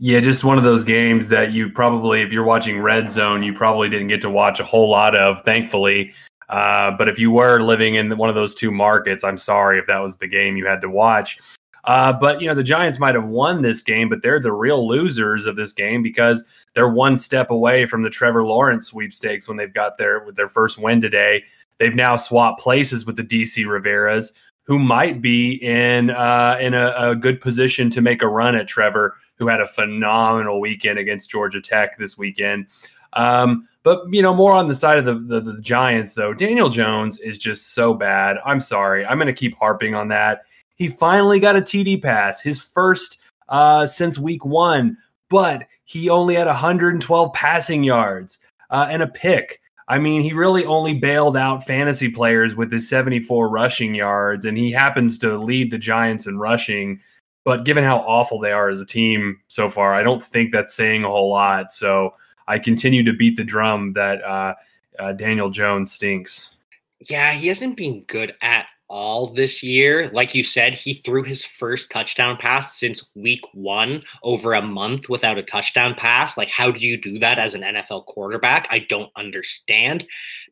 Speaker 2: Yeah, just one of those games that you probably, if you're watching Red Zone, you probably didn't get to watch a whole lot of, thankfully. Uh, but if you were living in one of those two markets, I'm sorry if that was the game you had to watch. Uh, but you know the Giants might have won this game, but they're the real losers of this game because they're one step away from the Trevor Lawrence sweepstakes when they've got their with their first win today. They've now swapped places with the DC Riveras, who might be in uh, in a, a good position to make a run at Trevor, who had a phenomenal weekend against Georgia Tech this weekend. Um, but you know, more on the side of the, the, the Giants, though, Daniel Jones is just so bad. I'm sorry. I'm going to keep harping on that. He finally got a TD pass, his first uh, since week one, but he only had 112 passing yards uh, and a pick. I mean, he really only bailed out fantasy players with his 74 rushing yards, and he happens to lead the Giants in rushing. But given how awful they are as a team so far, I don't think that's saying a whole lot. So I continue to beat the drum that uh, uh, Daniel Jones stinks.
Speaker 1: Yeah, he hasn't been good at all this year. Like you said, he threw his first touchdown pass since week one, over a month without a touchdown pass. Like, how do you do that as an NFL quarterback? I don't understand.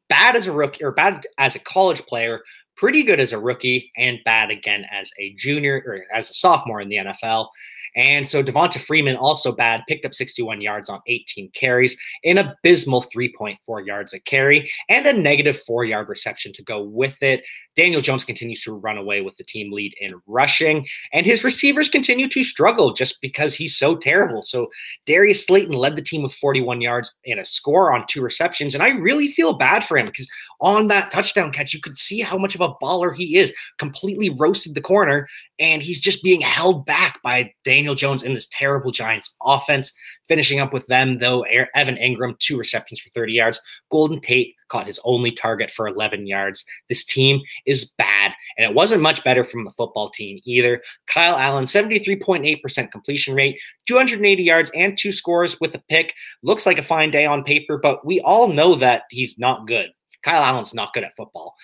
Speaker 1: Bad as a rookie or bad as a college player, pretty good as a rookie, and bad again as a junior or as a sophomore in the NFL. And so Devonta Freeman, also bad, picked up 61 yards on 18 carries, an abysmal 3.4 yards a carry, and a negative four yard reception to go with it. Daniel Jones continues to run away with the team lead in rushing, and his receivers continue to struggle just because he's so terrible. So Darius Slayton led the team with 41 yards and a score on two receptions, and I really feel bad for him because on that touchdown catch, you could see how much of a baller he is. Completely roasted the corner, and he's just being held back by Daniel Jones in this terrible Giants offense. Finishing up with them, though, Evan Engram, two receptions for 30 yards. Golden Tate caught his only target for 11 yards. This team is bad, and it wasn't much better from the football team either. Kyle Allen, 73.8% completion rate, 280 yards, and two scores with a pick. Looks like a fine day on paper, but we all know that he's not good. Kyle Allen's not good at football.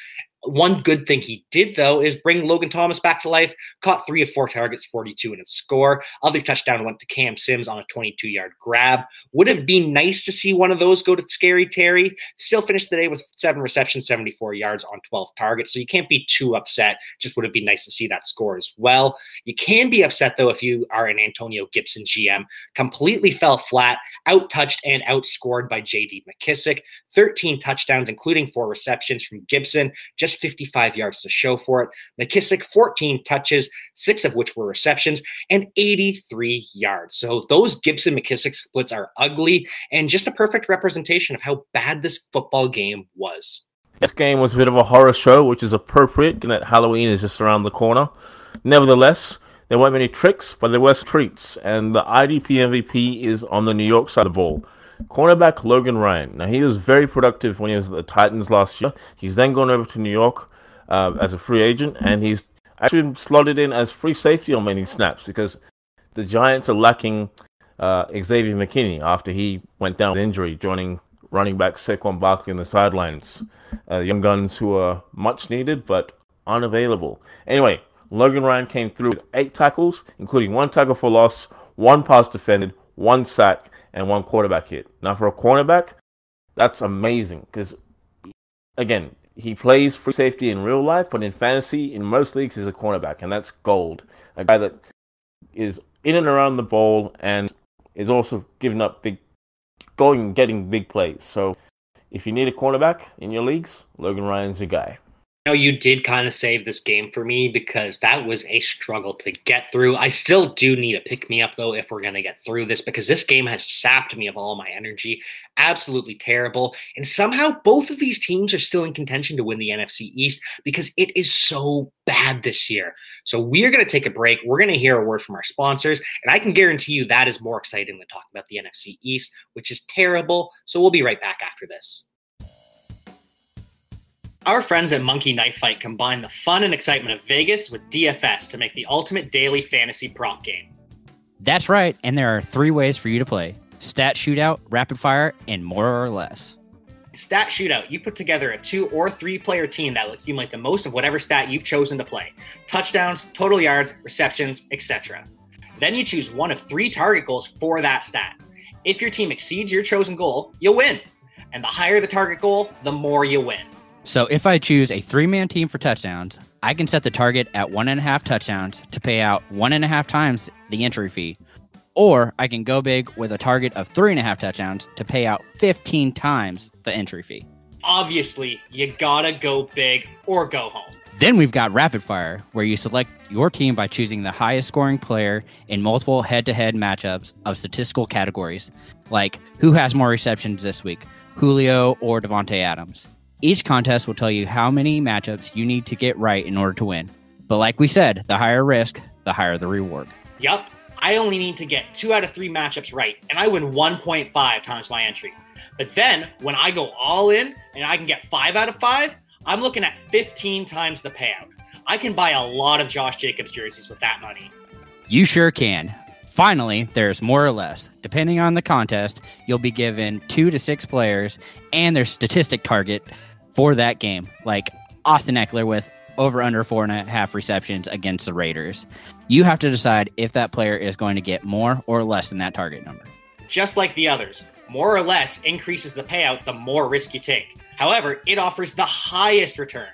Speaker 1: One good thing he did, though, is bring Logan Thomas back to life. Caught three of four targets, 42 in a score. Other touchdown went to Cam Sims on a 22 yard grab. Would have been nice to see one of those go to Scary Terry. Still finished the day with seven receptions, 74 yards on 12 targets. So you can't be too upset. Just would have been nice to see that score as well. You can be upset, though, if you are an Antonio Gibson GM. Completely fell flat, out touched and outscored by JD McKissic. 13 touchdowns, including four receptions from Gibson. Just just 55 yards to show for it. McKissic, 14 touches, six of which were receptions, and 83 yards. So those Gibson McKissic splits are ugly and just a perfect representation of how bad this football game was.
Speaker 3: This game was a bit of a horror show, which is appropriate given that Halloween is just around the corner. Nevertheless, there weren't many tricks, but there were treats, and the IDP MVP is on the New York side of the ball. Cornerback Logan Ryan. Now, he was very productive when he was at the Titans last year. He's then gone over to New York uh, as a free agent, and he's actually slotted in as free safety on many snaps because the Giants are lacking uh, Xavier McKinney after he went down with injury, joining running back Saquon Barkley on the sidelines. Uh, young guns who are much needed but unavailable. Anyway, Logan Ryan came through with eight tackles, including one tackle for loss, one pass defended, one sack, and one quarterback hit. Now, for a cornerback, that's amazing because, again, he plays free safety in real life, but in fantasy, in most leagues, he's a cornerback, and that's gold. A guy that is in and around the ball and is also giving up big, going and getting big plays. So, if you need a cornerback in your leagues, Logan Ryan's your guy
Speaker 1: know you did kind of save this game for me because that was a struggle to get through. I still do need a pick me up though if we're going to get through this because this game has sapped me of all my energy. Absolutely terrible. And somehow both of these teams are still in contention to win the NFC East because it is so bad this year. So we are going to take a break. We're going to hear a word from our sponsors and I can guarantee you that is more exciting than talking about the NFC East, which is terrible. So we'll be right back after this. Our friends at Monkey Knife Fight combine the fun and excitement of Vegas with DFS to make the ultimate daily fantasy prop game.
Speaker 4: That's right, and there are three ways for you to play stat shootout, rapid fire, and more or less.
Speaker 1: Stat shootout, you put together a two or three player team that will accumulate the most of whatever stat you've chosen to play touchdowns, total yards, receptions, etc. Then you choose one of three target goals for that stat. If your team exceeds your chosen goal, you'll win. And the higher the target goal, the more you win.
Speaker 4: So if I choose a three man team for touchdowns, I can set the target at one and a half touchdowns to pay out one and a half times the entry fee. Or I can go big with a target of three and a half touchdowns to pay out 15 times the entry fee.
Speaker 1: Obviously, you gotta go big or go home.
Speaker 4: Then we've got Rapid Fire, where you select your team by choosing the highest scoring player in multiple head to head matchups of statistical categories, like who has more receptions this week, Julio or Davante Adams. Each contest will tell you how many matchups you need to get right in order to win. But like we said, the higher risk, the higher the reward.
Speaker 1: Yup. I only need to get two out of three matchups right, and I win 1.5 times my entry. But then when I go all in and I can get five out of five, I'm looking at 15 times the payout. I can buy a lot of Josh Jacobs jerseys with that money.
Speaker 4: You sure can. Finally, there's more or less. Depending on the contest, you'll be given two to six players and their statistic target for that game, like Austin Ekeler with over under four and a half receptions against the Raiders. You have to decide if that player is going to get more or less than that target number.
Speaker 1: Just like the others, more or less increases the payout the more risk you take. However, it offers the highest return.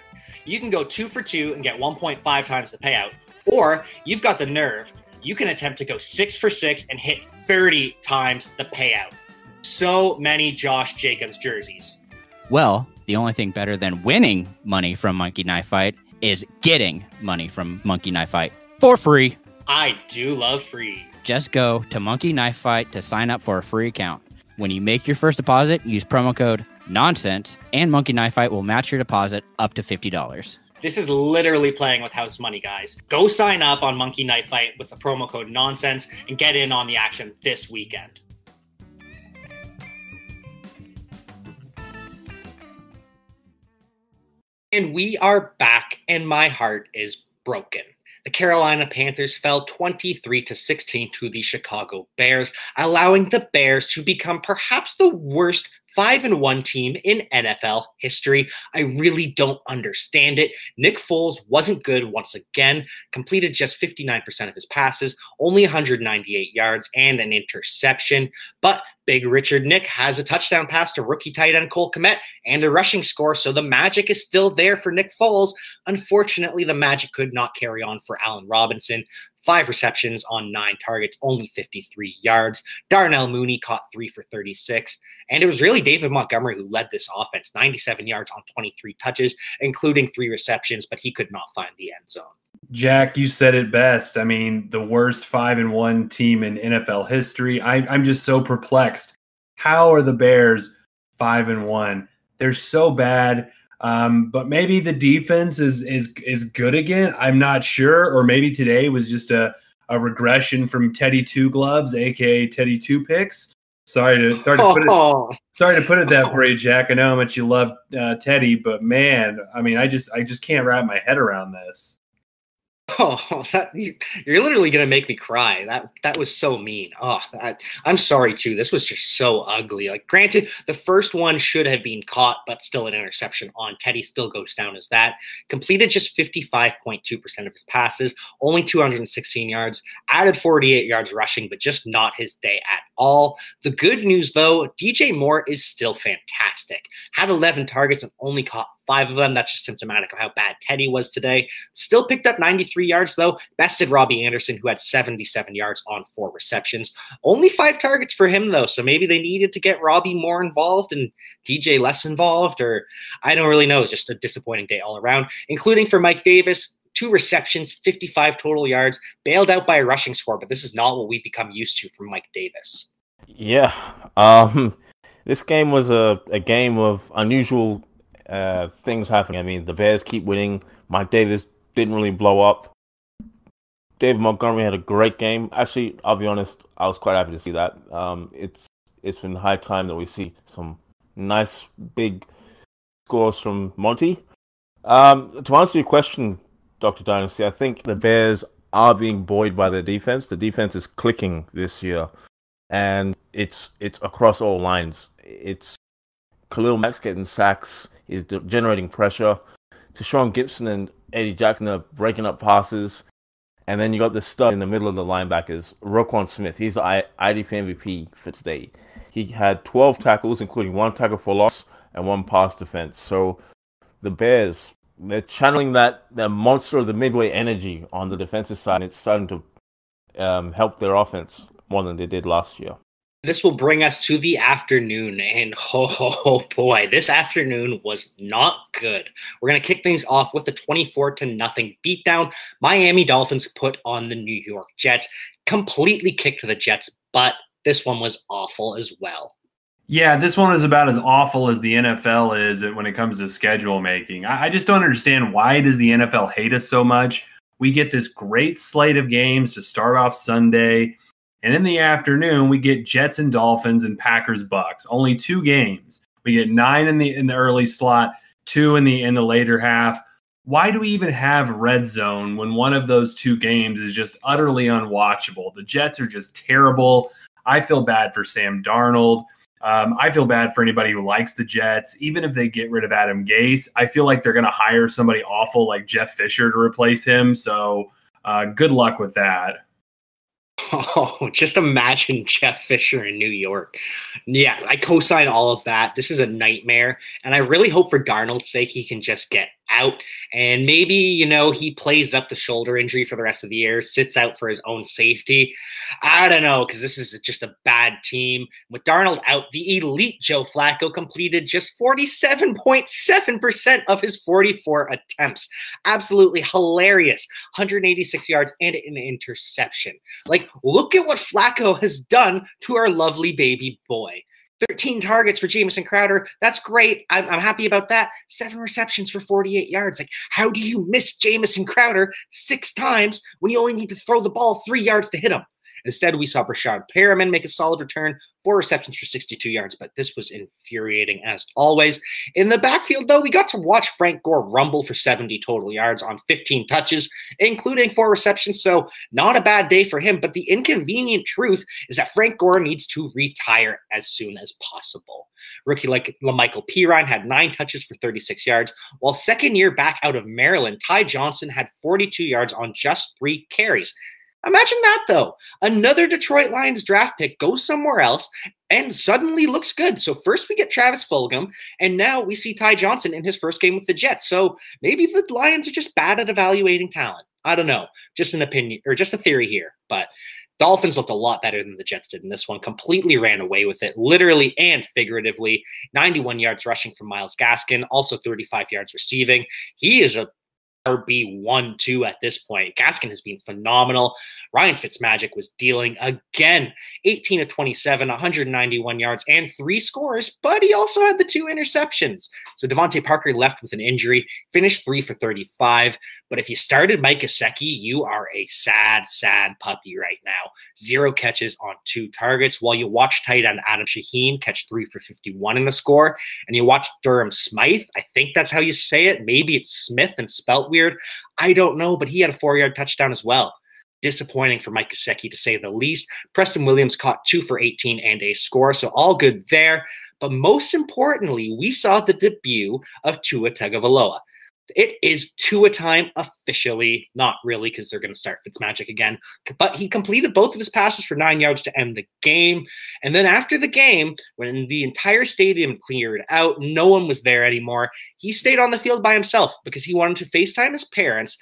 Speaker 1: You can go two for two and get 1.5 times the payout, or you've got the nerve. You can attempt to go six for six and hit 30 times the payout. So many Josh Jacobs jerseys.
Speaker 4: Well, the only thing better than winning money from Monkey Knife Fight is getting money from Monkey Knife Fight for free.
Speaker 1: I do love free.
Speaker 4: Just go to Monkey Knife Fight to sign up for a free account. When you make your first deposit, use promo code nonsense, and Monkey Knife Fight will match your deposit up to $50.
Speaker 1: This is literally playing with house money, guys. Go sign up on Monkey Knife Fight with the promo code nonsense and get in on the action this weekend. And we are back, and my heart is broken. The Carolina Panthers fell 23 to 16 to the Chicago Bears, allowing the Bears to become perhaps the worst 5 and 1 team in NFL history. I really don't understand it. Nick Foles wasn't good once again, completed just 59% of his passes, only 198 yards and an interception. But Big Richard Nick has a touchdown pass to rookie tight end Cole Kmet and a rushing score, so the magic is still there for Nick Foles. Unfortunately, the magic could not carry on for Allen Robinson, five receptions on nine targets, only 53 yards. Darnell Mooney caught three for 36. And it was really David Montgomery who led this offense 97 yards on 23 touches, including three receptions, but he could not find the end zone.
Speaker 2: Jack, you said it best. I mean, the worst five and one team in NFL history. I, I'm just so perplexed. How are the Bears five and one? They're so bad. Um, but maybe the defense is is is good again. I'm not sure, or maybe today was just a a regression from Teddy Two Gloves, aka Teddy Two Picks. Sorry to sorry to put it
Speaker 1: Oh,
Speaker 2: sorry to put it that for you, Jack. I know how much you love uh, Teddy, but man, I mean, I just I just can't wrap my head around this.
Speaker 1: Oh, that, you, you're literally gonna make me cry. That that was so mean. Oh, that, I'm sorry too. This was just so ugly. Like, granted, the first one should have been caught, but still an interception on Teddy still goes down as that. Completed just 55.2 percent of his passes, only 216 yards. Added 48 yards rushing, but just not his day at all. The good news though, DJ Moore is still fantastic. Had 11 targets and only caught five of them. That's just symptomatic of how bad Teddy was today. Still picked up 93 yards though. Bested Robbie Anderson, who had 77 yards on four receptions. Only five targets for him though, so maybe they needed to get Robbie more involved and DJ less involved, or I don't really know. It's just a disappointing day all around, including for Mike Davis. Two receptions, 55 total yards, bailed out by a rushing score, but this is not what we've become used to from Mike Davis.
Speaker 3: Yeah. Um, this game was a, a game of unusual uh, things happening. I mean, the Bears keep winning. Mike Davis didn't really blow up. David Montgomery had a great game. Actually, I'll be honest, I was quite happy to see that. Um, it's it's been high time that we see some nice big scores from Monty. Um, to answer your question, Doctor Dynasty, I think the Bears are being buoyed by their defense. The defense is clicking this year, and it's it's across all lines. It's Khalil Mack's getting sacks, is generating pressure. Tashaun Gipson and Eddie Jackson are breaking up passes. And then you got the stud in the middle of the linebackers, Roquan Smith. He's the IDP MVP for today. He had 12 tackles, including one tackle for loss and one pass defense. So the Bears, they're channeling that, that monster of the midway energy on the defensive side. And it's starting to um, help their offense more than they did last year.
Speaker 1: This will bring us to the afternoon, and oh, oh, boy, this afternoon was not good. We're gonna kick things off with a 24 to nothing beatdown. Miami Dolphins put on the New York Jets, completely kicked the Jets, but this one was awful as well.
Speaker 2: Yeah, this one is about as awful as the NFL is when it comes to schedule making. I, I just don't understand why does the NFL hate us so much? We get this great slate of games to start off Sunday, and in the afternoon we get Jets and Dolphins and Packers Bucks. Only two games. We get nine in the in the early slot, two in the in the later half. Why do we even have red zone when one of those two games is just utterly unwatchable? The Jets are just terrible. I feel bad for Sam Darnold. Um, I feel bad for anybody who likes the Jets. Even if they get rid of Adam Gase, I feel like they're going to hire somebody awful like Jeff Fisher to replace him. So uh, good luck with that.
Speaker 1: Oh, just imagine Jeff Fisher in New York. Yeah, I co sign all of that. This is a nightmare. And I really hope for Darnold's sake he can just get out and maybe, you know, he plays up the shoulder injury for the rest of the year, sits out for his own safety. I don't know, because this is just a bad team. With Darnold out, the elite Joe Flacco completed just 47.7% of his 44 attempts. Absolutely hilarious. 186 yards and an interception. Like, look at what Flacco has done to our lovely baby boy. 13 targets for Jamison Crowder. That's great. I'm, I'm, happy about that. Seven receptions for 48 yards. Like, how do you miss Jamison Crowder six times when you only need to throw the ball three yards to hit him? Instead, we saw Breshad Perriman make a solid return, four receptions for 62 yards, but this was infuriating as always. In the backfield, though, we got to watch Frank Gore rumble for 70 total yards on 15 touches, including four receptions. So, not a bad day for him. But the inconvenient truth is that Frank Gore needs to retire as soon as possible. Rookie like La'Mical Perine had nine touches for 36 yards, while second year back out of Maryland, Ty Johnson had 42 yards on just three carries. Imagine that though. Another Detroit Lions draft pick goes somewhere else and suddenly looks good. So first we get Travis Fulgham, and now we see Ty Johnson in his first game with the Jets. So maybe the Lions are just bad at evaluating talent. I don't know. Just an opinion or just a theory here. But Dolphins looked a lot better than the Jets did in this one. Completely ran away with it, literally and figuratively. 91 yards rushing from Myles Gaskin, also 35 yards receiving. He is a RB one two at this point. Gaskin has been phenomenal. Ryan Fitzmagic was dealing again, 18 of 27, 191 yards and three scores, but he also had the two interceptions. So DeVante Parker left with an injury, finished three for 35. But if you started Mike Gesicki, you are a sad, sad puppy right now. Zero catches on two targets, while you watch tight end Adam Shaheen catch three for 51 in the score, and you watch Durham Smythe. I think that's how you say it. Maybe it's Smith and spelt weird. I don't know, but he had a four yard touchdown as well. Disappointing for Mike Gesicki to say the least. Preston Williams caught two for 18 and a score, so all good there. But most importantly, we saw the debut of Tua Tagovailoa. It is Tua time officially, not really because they're going to start Fitzmagic again. But he completed both of his passes for nine yards to end the game. And then after the game, when the entire stadium cleared out, no one was there anymore. He stayed on the field by himself because he wanted to FaceTime his parents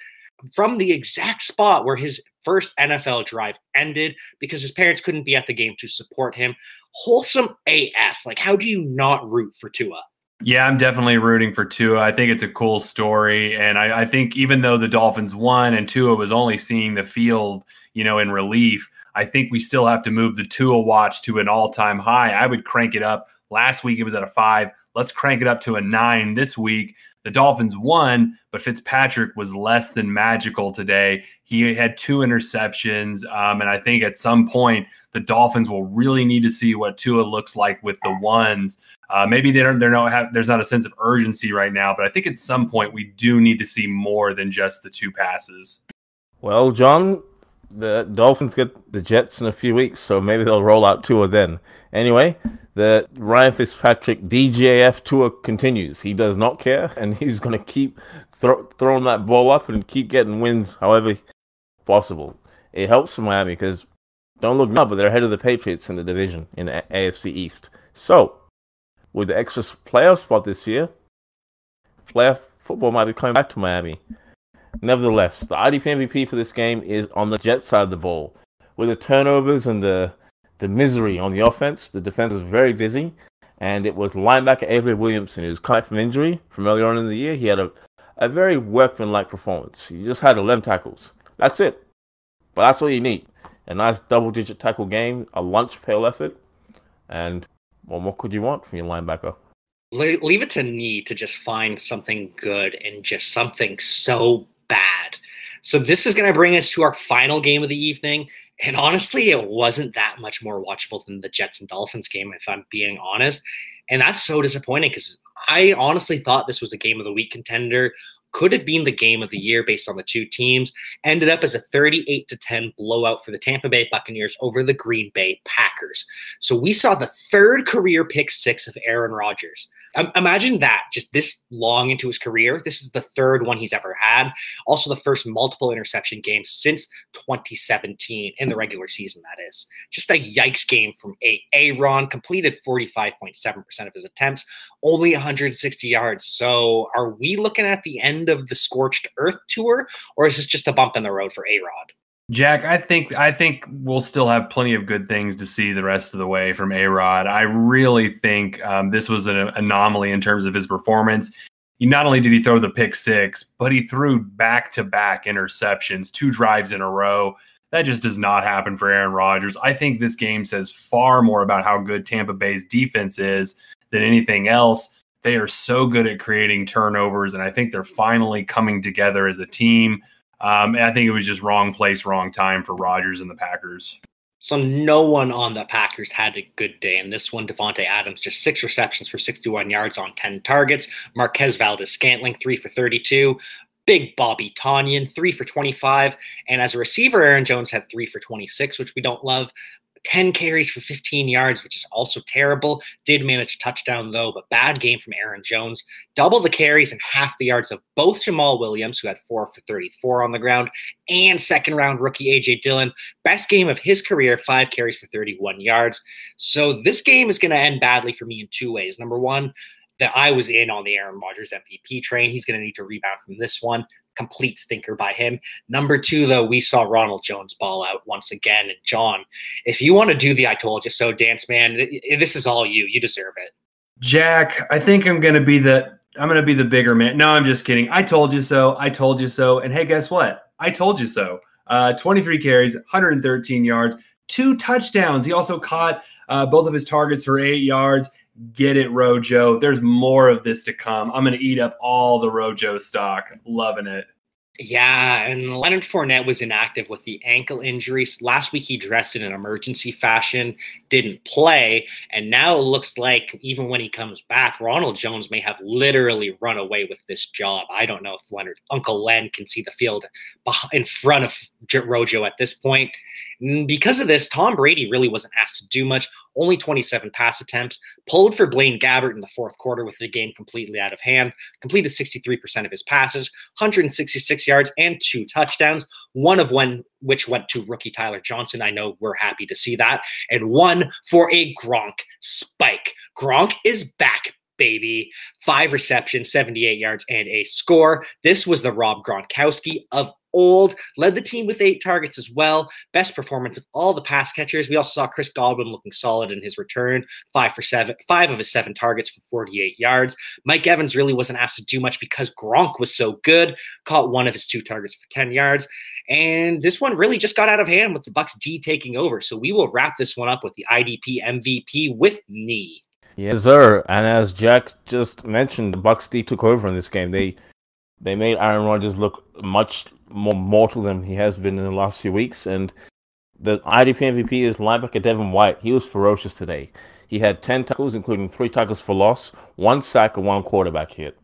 Speaker 1: from the exact spot where his first NFL drive ended because his parents couldn't be at the game to support him. Wholesome AF. Like, how do you not root for Tua?
Speaker 2: Yeah, I'm definitely rooting for Tua. I think it's a cool story. And I, I, think even though the Dolphins won and Tua was only seeing the field, you know, in relief, I think we still have to move the Tua watch to an all time high. I would crank it up. Last week it was at a five. Let's crank it up to a nine this week. The Dolphins won, but Fitzpatrick was less than magical today. He had two interceptions. Um, and I think at some point, the Dolphins will really need to see what Tua looks like with the ones uh, maybe they don't. They're not have. There's not a sense of urgency right now, but I think at some point we do need to see more than just the two passes.
Speaker 3: Well, John, the Dolphins get the Jets in a few weeks, so maybe they'll roll out Tua then. Anyway, the Ryan Fitzpatrick DJF tour continues. He does not care, and he's going to keep thro- throwing that ball up and keep getting wins however possible. It helps for Miami because don't look now, but they're ahead of the Patriots in the division in the AFC East. So with the extra playoff spot this year, playoff football might be coming back to Miami. Nevertheless, the IDP MVP for this game is on the Jet side of the ball. With the turnovers and the the misery on the offense, the defense was very busy, and it was linebacker Avery Williamson who's coming from injury from earlier on in the year. He had a, a very workmanlike performance. He just had 11 tackles. That's it. But that's all you need. A nice double digit tackle game, a lunch pail effort, and well, what could you want from your linebacker?
Speaker 1: Leave it to me to just find something good and just something so bad. So this is going to bring us to our final game of the evening. And honestly, it wasn't that much more watchable than the Jets and Dolphins game, if I'm being honest. And that's so disappointing because I honestly thought this was a game of the week contender could have been the game of the year based on the two teams, ended up as a 38 to 10 blowout for the Tampa Bay Buccaneers over the Green Bay Packers. So we saw the third career pick six of Aaron Rodgers. Um, imagine that just this long into his career. This is the third one he's ever had. Also, the first multiple interception game since 2017 in the regular season, that is. Just a yikes game from A. Aaron, completed 45.7% of his attempts, only 160 yards. So, are we looking at the end of the scorched earth tour, or is this just a bump in the road for A Rod?
Speaker 2: Jack, I think I think we'll still have plenty of good things to see the rest of the way from A Rod. I really think um, this was an anomaly in terms of his performance. He not only did he throw the pick six, but he threw back to back interceptions, two drives in a row. That just does not happen for Aaron Rodgers. I think this game says far more about how good Tampa Bay's defense is than anything else. They are so good at creating turnovers, and I think they're finally coming together as a team. Um, I think it was just wrong place, wrong time for Rodgers and the Packers.
Speaker 1: So no one on the Packers had a good day. And this one, Davante Adams, just six receptions for 61 yards on 10 targets. Marquez Valdes Scantling, three for 32. Big Bobby Tonyan, three for 25. And as a receiver, Aaron Jones had three for 26, which we don't love. 10 carries for 15 yards, which is also terrible. Did manage a touchdown though, but bad game from Aaron Jones. Double the carries and half the yards of both Jamaal Williams, who had four for 34 on the ground, and second round rookie AJ Dillon. Best game of his career, five carries for 31 yards. So this game is going to end badly for me in two ways. Number one, that I was in on the Aaron Rodgers MVP train. He's going to need to rebound from this one complete stinker by him. Number two, though, we saw Ronald Jones ball out once again. And John, if you want to do the I told you so dance, man, this is all you. You deserve it.
Speaker 2: Jack, I think I'm going to be the I'm gonna be the bigger man. No, I'm just kidding. I told you so. I told you so. And hey, guess what? I told you so. Uh, 23 carries, 113 yards, two touchdowns. He also caught uh, both of his targets for eight yards. Get it, Rojo. There's more of this to come. I'm gonna eat up all the Rojo stock. Loving it.
Speaker 1: Yeah, and Leonard Fournette was inactive with the ankle injuries. Last week he dressed in an emergency fashion, didn't play, and now it looks like even when he comes back, Ronald Jones may have literally run away with this job. I don't know if Leonard Uncle Len can see the field in front of Rojo at this point. Because of this, Tom Brady really wasn't asked to do much. Only 27 pass attempts. Pulled for Blaine Gabbert in the fourth quarter with the game completely out of hand. Completed 63% of his passes, 166 yards and two touchdowns. One of which went to rookie Tyler Johnson. I know we're happy to see that. And one for a Gronk spike. Gronk is back, baby. Five receptions, 78 yards, and a score. This was the Rob Gronkowski of old, led the team with eight targets as well. Best performance of all the pass catchers. We also saw Chris Godwin looking solid in his return, five for seven, five of his seven targets for 48 yards. Mike Evans really wasn't asked to do much because Gronk was so good, caught one of his two targets for 10 yards. And this one really just got out of hand with the Bucks D taking over. So we will wrap this one up with the IDP MVP with knee.
Speaker 3: Yes, sir. And as Jack just mentioned, the Bucks D took over in this game. They they made Aaron Rodgers look much more mortal than he has been in the last few weeks. And the IDP MVP is linebacker Devin White. He was ferocious today. He had 10 tackles, including three tackles for loss, one sack, and one quarterback hit.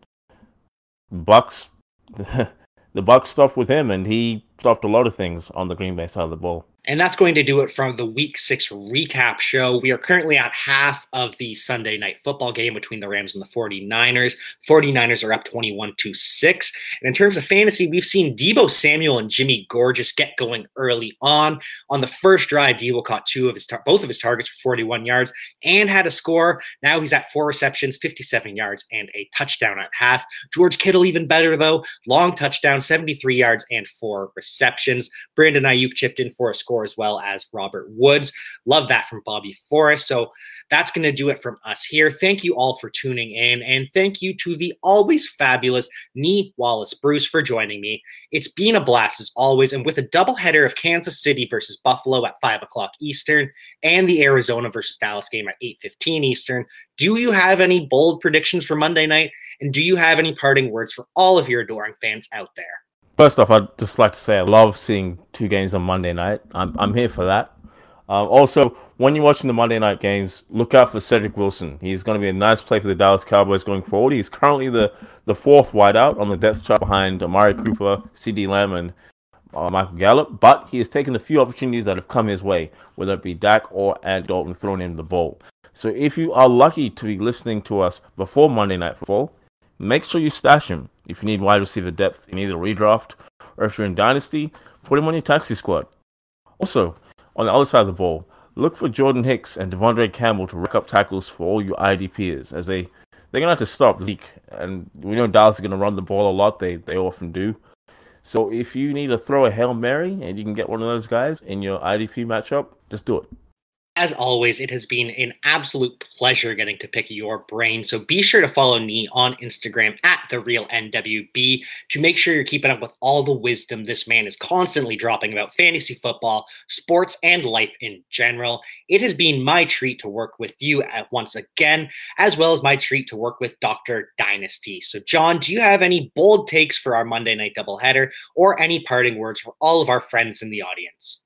Speaker 3: Bucks, the Bucks stopped with him, and he stopped a lot of things on the Green Bay side of the ball.
Speaker 1: And that's going to do it from the week six recap show. We are currently at half of the Sunday night football game between the Rams and the 49ers. 49ers are up 21 to 6. And in terms of fantasy, we've seen Deebo Samuel and Jimmy Gorgeous get going early on. On the first drive, Deebo caught two of his tar- both of his targets for 41 yards and had a score. Now he's at four receptions, 57 yards, and a touchdown at half. George Kittle even better though. Long touchdown, 73 yards and four receptions. Brandon Aiyuk chipped in for a score score as well as Robert Woods. Love that from Bobby Forrest. So that's going to do it from us here. Thank you all for tuning in. And thank you to the always fabulous Nee Wallace Bruce for joining me. It's been a blast as always. And with a doubleheader of Kansas City versus Buffalo at 5 o'clock Eastern and the Arizona versus Dallas game at 8.15 Eastern, do you have any bold predictions for Monday night? And do you have any parting words for all of your adoring fans out there?
Speaker 3: First off, I'd just like to say I love seeing two games on Monday night. I'm, I'm here for that. Um, also, when you're watching the Monday night games, look out for Cedric Wilson. He's going to be a nice play for the Dallas Cowboys going forward. He's currently the, the fourth wideout on the depth chart behind Amari Cooper, CeeDee Lamb, and uh, Michael Gallup, but he has taken a few opportunities that have come his way, whether it be Dak or Andy Dalton throwing in the ball. So if you are lucky to be listening to us before Monday Night Football, make sure you stash him. If you need wide receiver depth in either redraft or if you're in Dynasty, put him on your taxi squad. Also, on the other side of the ball, look for Jordan Hicks and De'Vondre Campbell to rack up tackles for all your IDPers as they they're gonna have to stop Zeke, and we know Dallas are gonna run the ball a lot. They they often do. So if you need to throw a hail mary and you can get one of those guys in your IDP matchup, just do it.
Speaker 1: As always, it has been an absolute pleasure getting to pick your brain. So be sure to follow me on Instagram at the real NWB to make sure you're keeping up with all the wisdom this man is constantly dropping about fantasy football, sports, and life in general. It has been my treat to work with you at once again, as well as my treat to work with Dr. Dynasty. So, John, do you have any bold takes for our Monday night doubleheader or any parting words for all of our friends in the audience?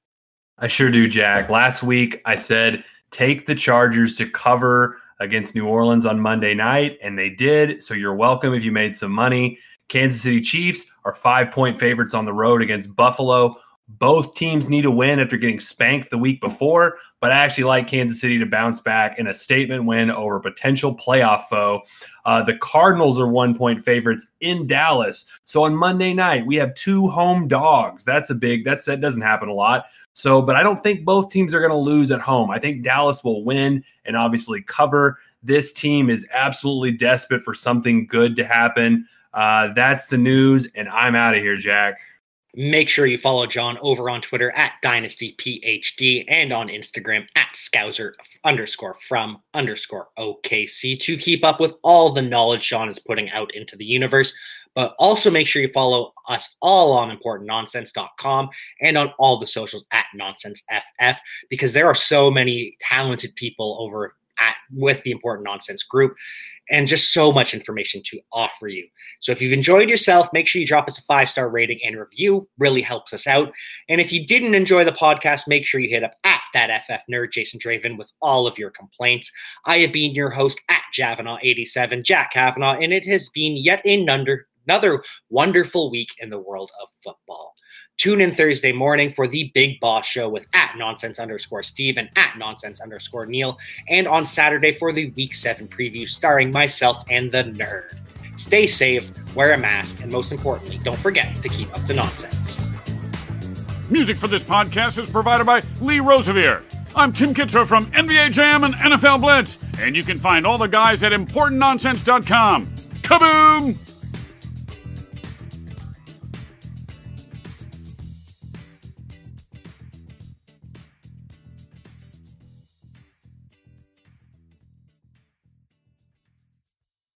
Speaker 2: I sure do, Jack. Last week I said take the Chargers to cover against New Orleans on Monday night, and they did. So you're welcome if you made some money. Kansas City Chiefs are five point favorites on the road against Buffalo. Both teams need a win after getting spanked the week before, but I actually like Kansas City to bounce back in a statement win over a potential playoff foe. Uh, the Cardinals are one point favorites in Dallas. So on Monday night, we have two home dogs. That's a big, that's, that doesn't happen a lot. So, but I don't think both teams are going to lose at home. I think Dallas will win and obviously cover. This team is absolutely desperate for something good to happen. Uh, that's the news, and I'm out of here, Jack.
Speaker 1: Make sure you follow John over on Twitter at DynastyPhD and on Instagram at Scouser underscore from underscore OKC to keep up with all the knowledge John is putting out into the universe. But also make sure you follow us all on importantnonsense.com and on all the socials at NonsenseFF because there are so many talented people over at with the Important Nonsense group and just so much information to offer you. So if you've enjoyed yourself, make sure you drop us a five star rating and review. Really helps us out. And if you didn't enjoy the podcast, make sure you hit up at that FF nerd Jason Draven with all of your complaints. I have been your host at Javanaugh87, Jack Kavanaugh, and it has been yet another another wonderful week in the world of football. Tune in Thursday morning for the Big Boss Show with at nonsense underscore Steve and at nonsense underscore Neil, and on Saturday for the Week 7 preview starring myself and the nerd. Stay safe, wear a mask, and most importantly, don't forget to keep up the nonsense.
Speaker 5: Music for this podcast is provided by Lee Rosevere. I'm Tim Kitzrow from NBA Jam and NFL Blitz, and you can find all the guys at ImportantNonsense.com. Kaboom!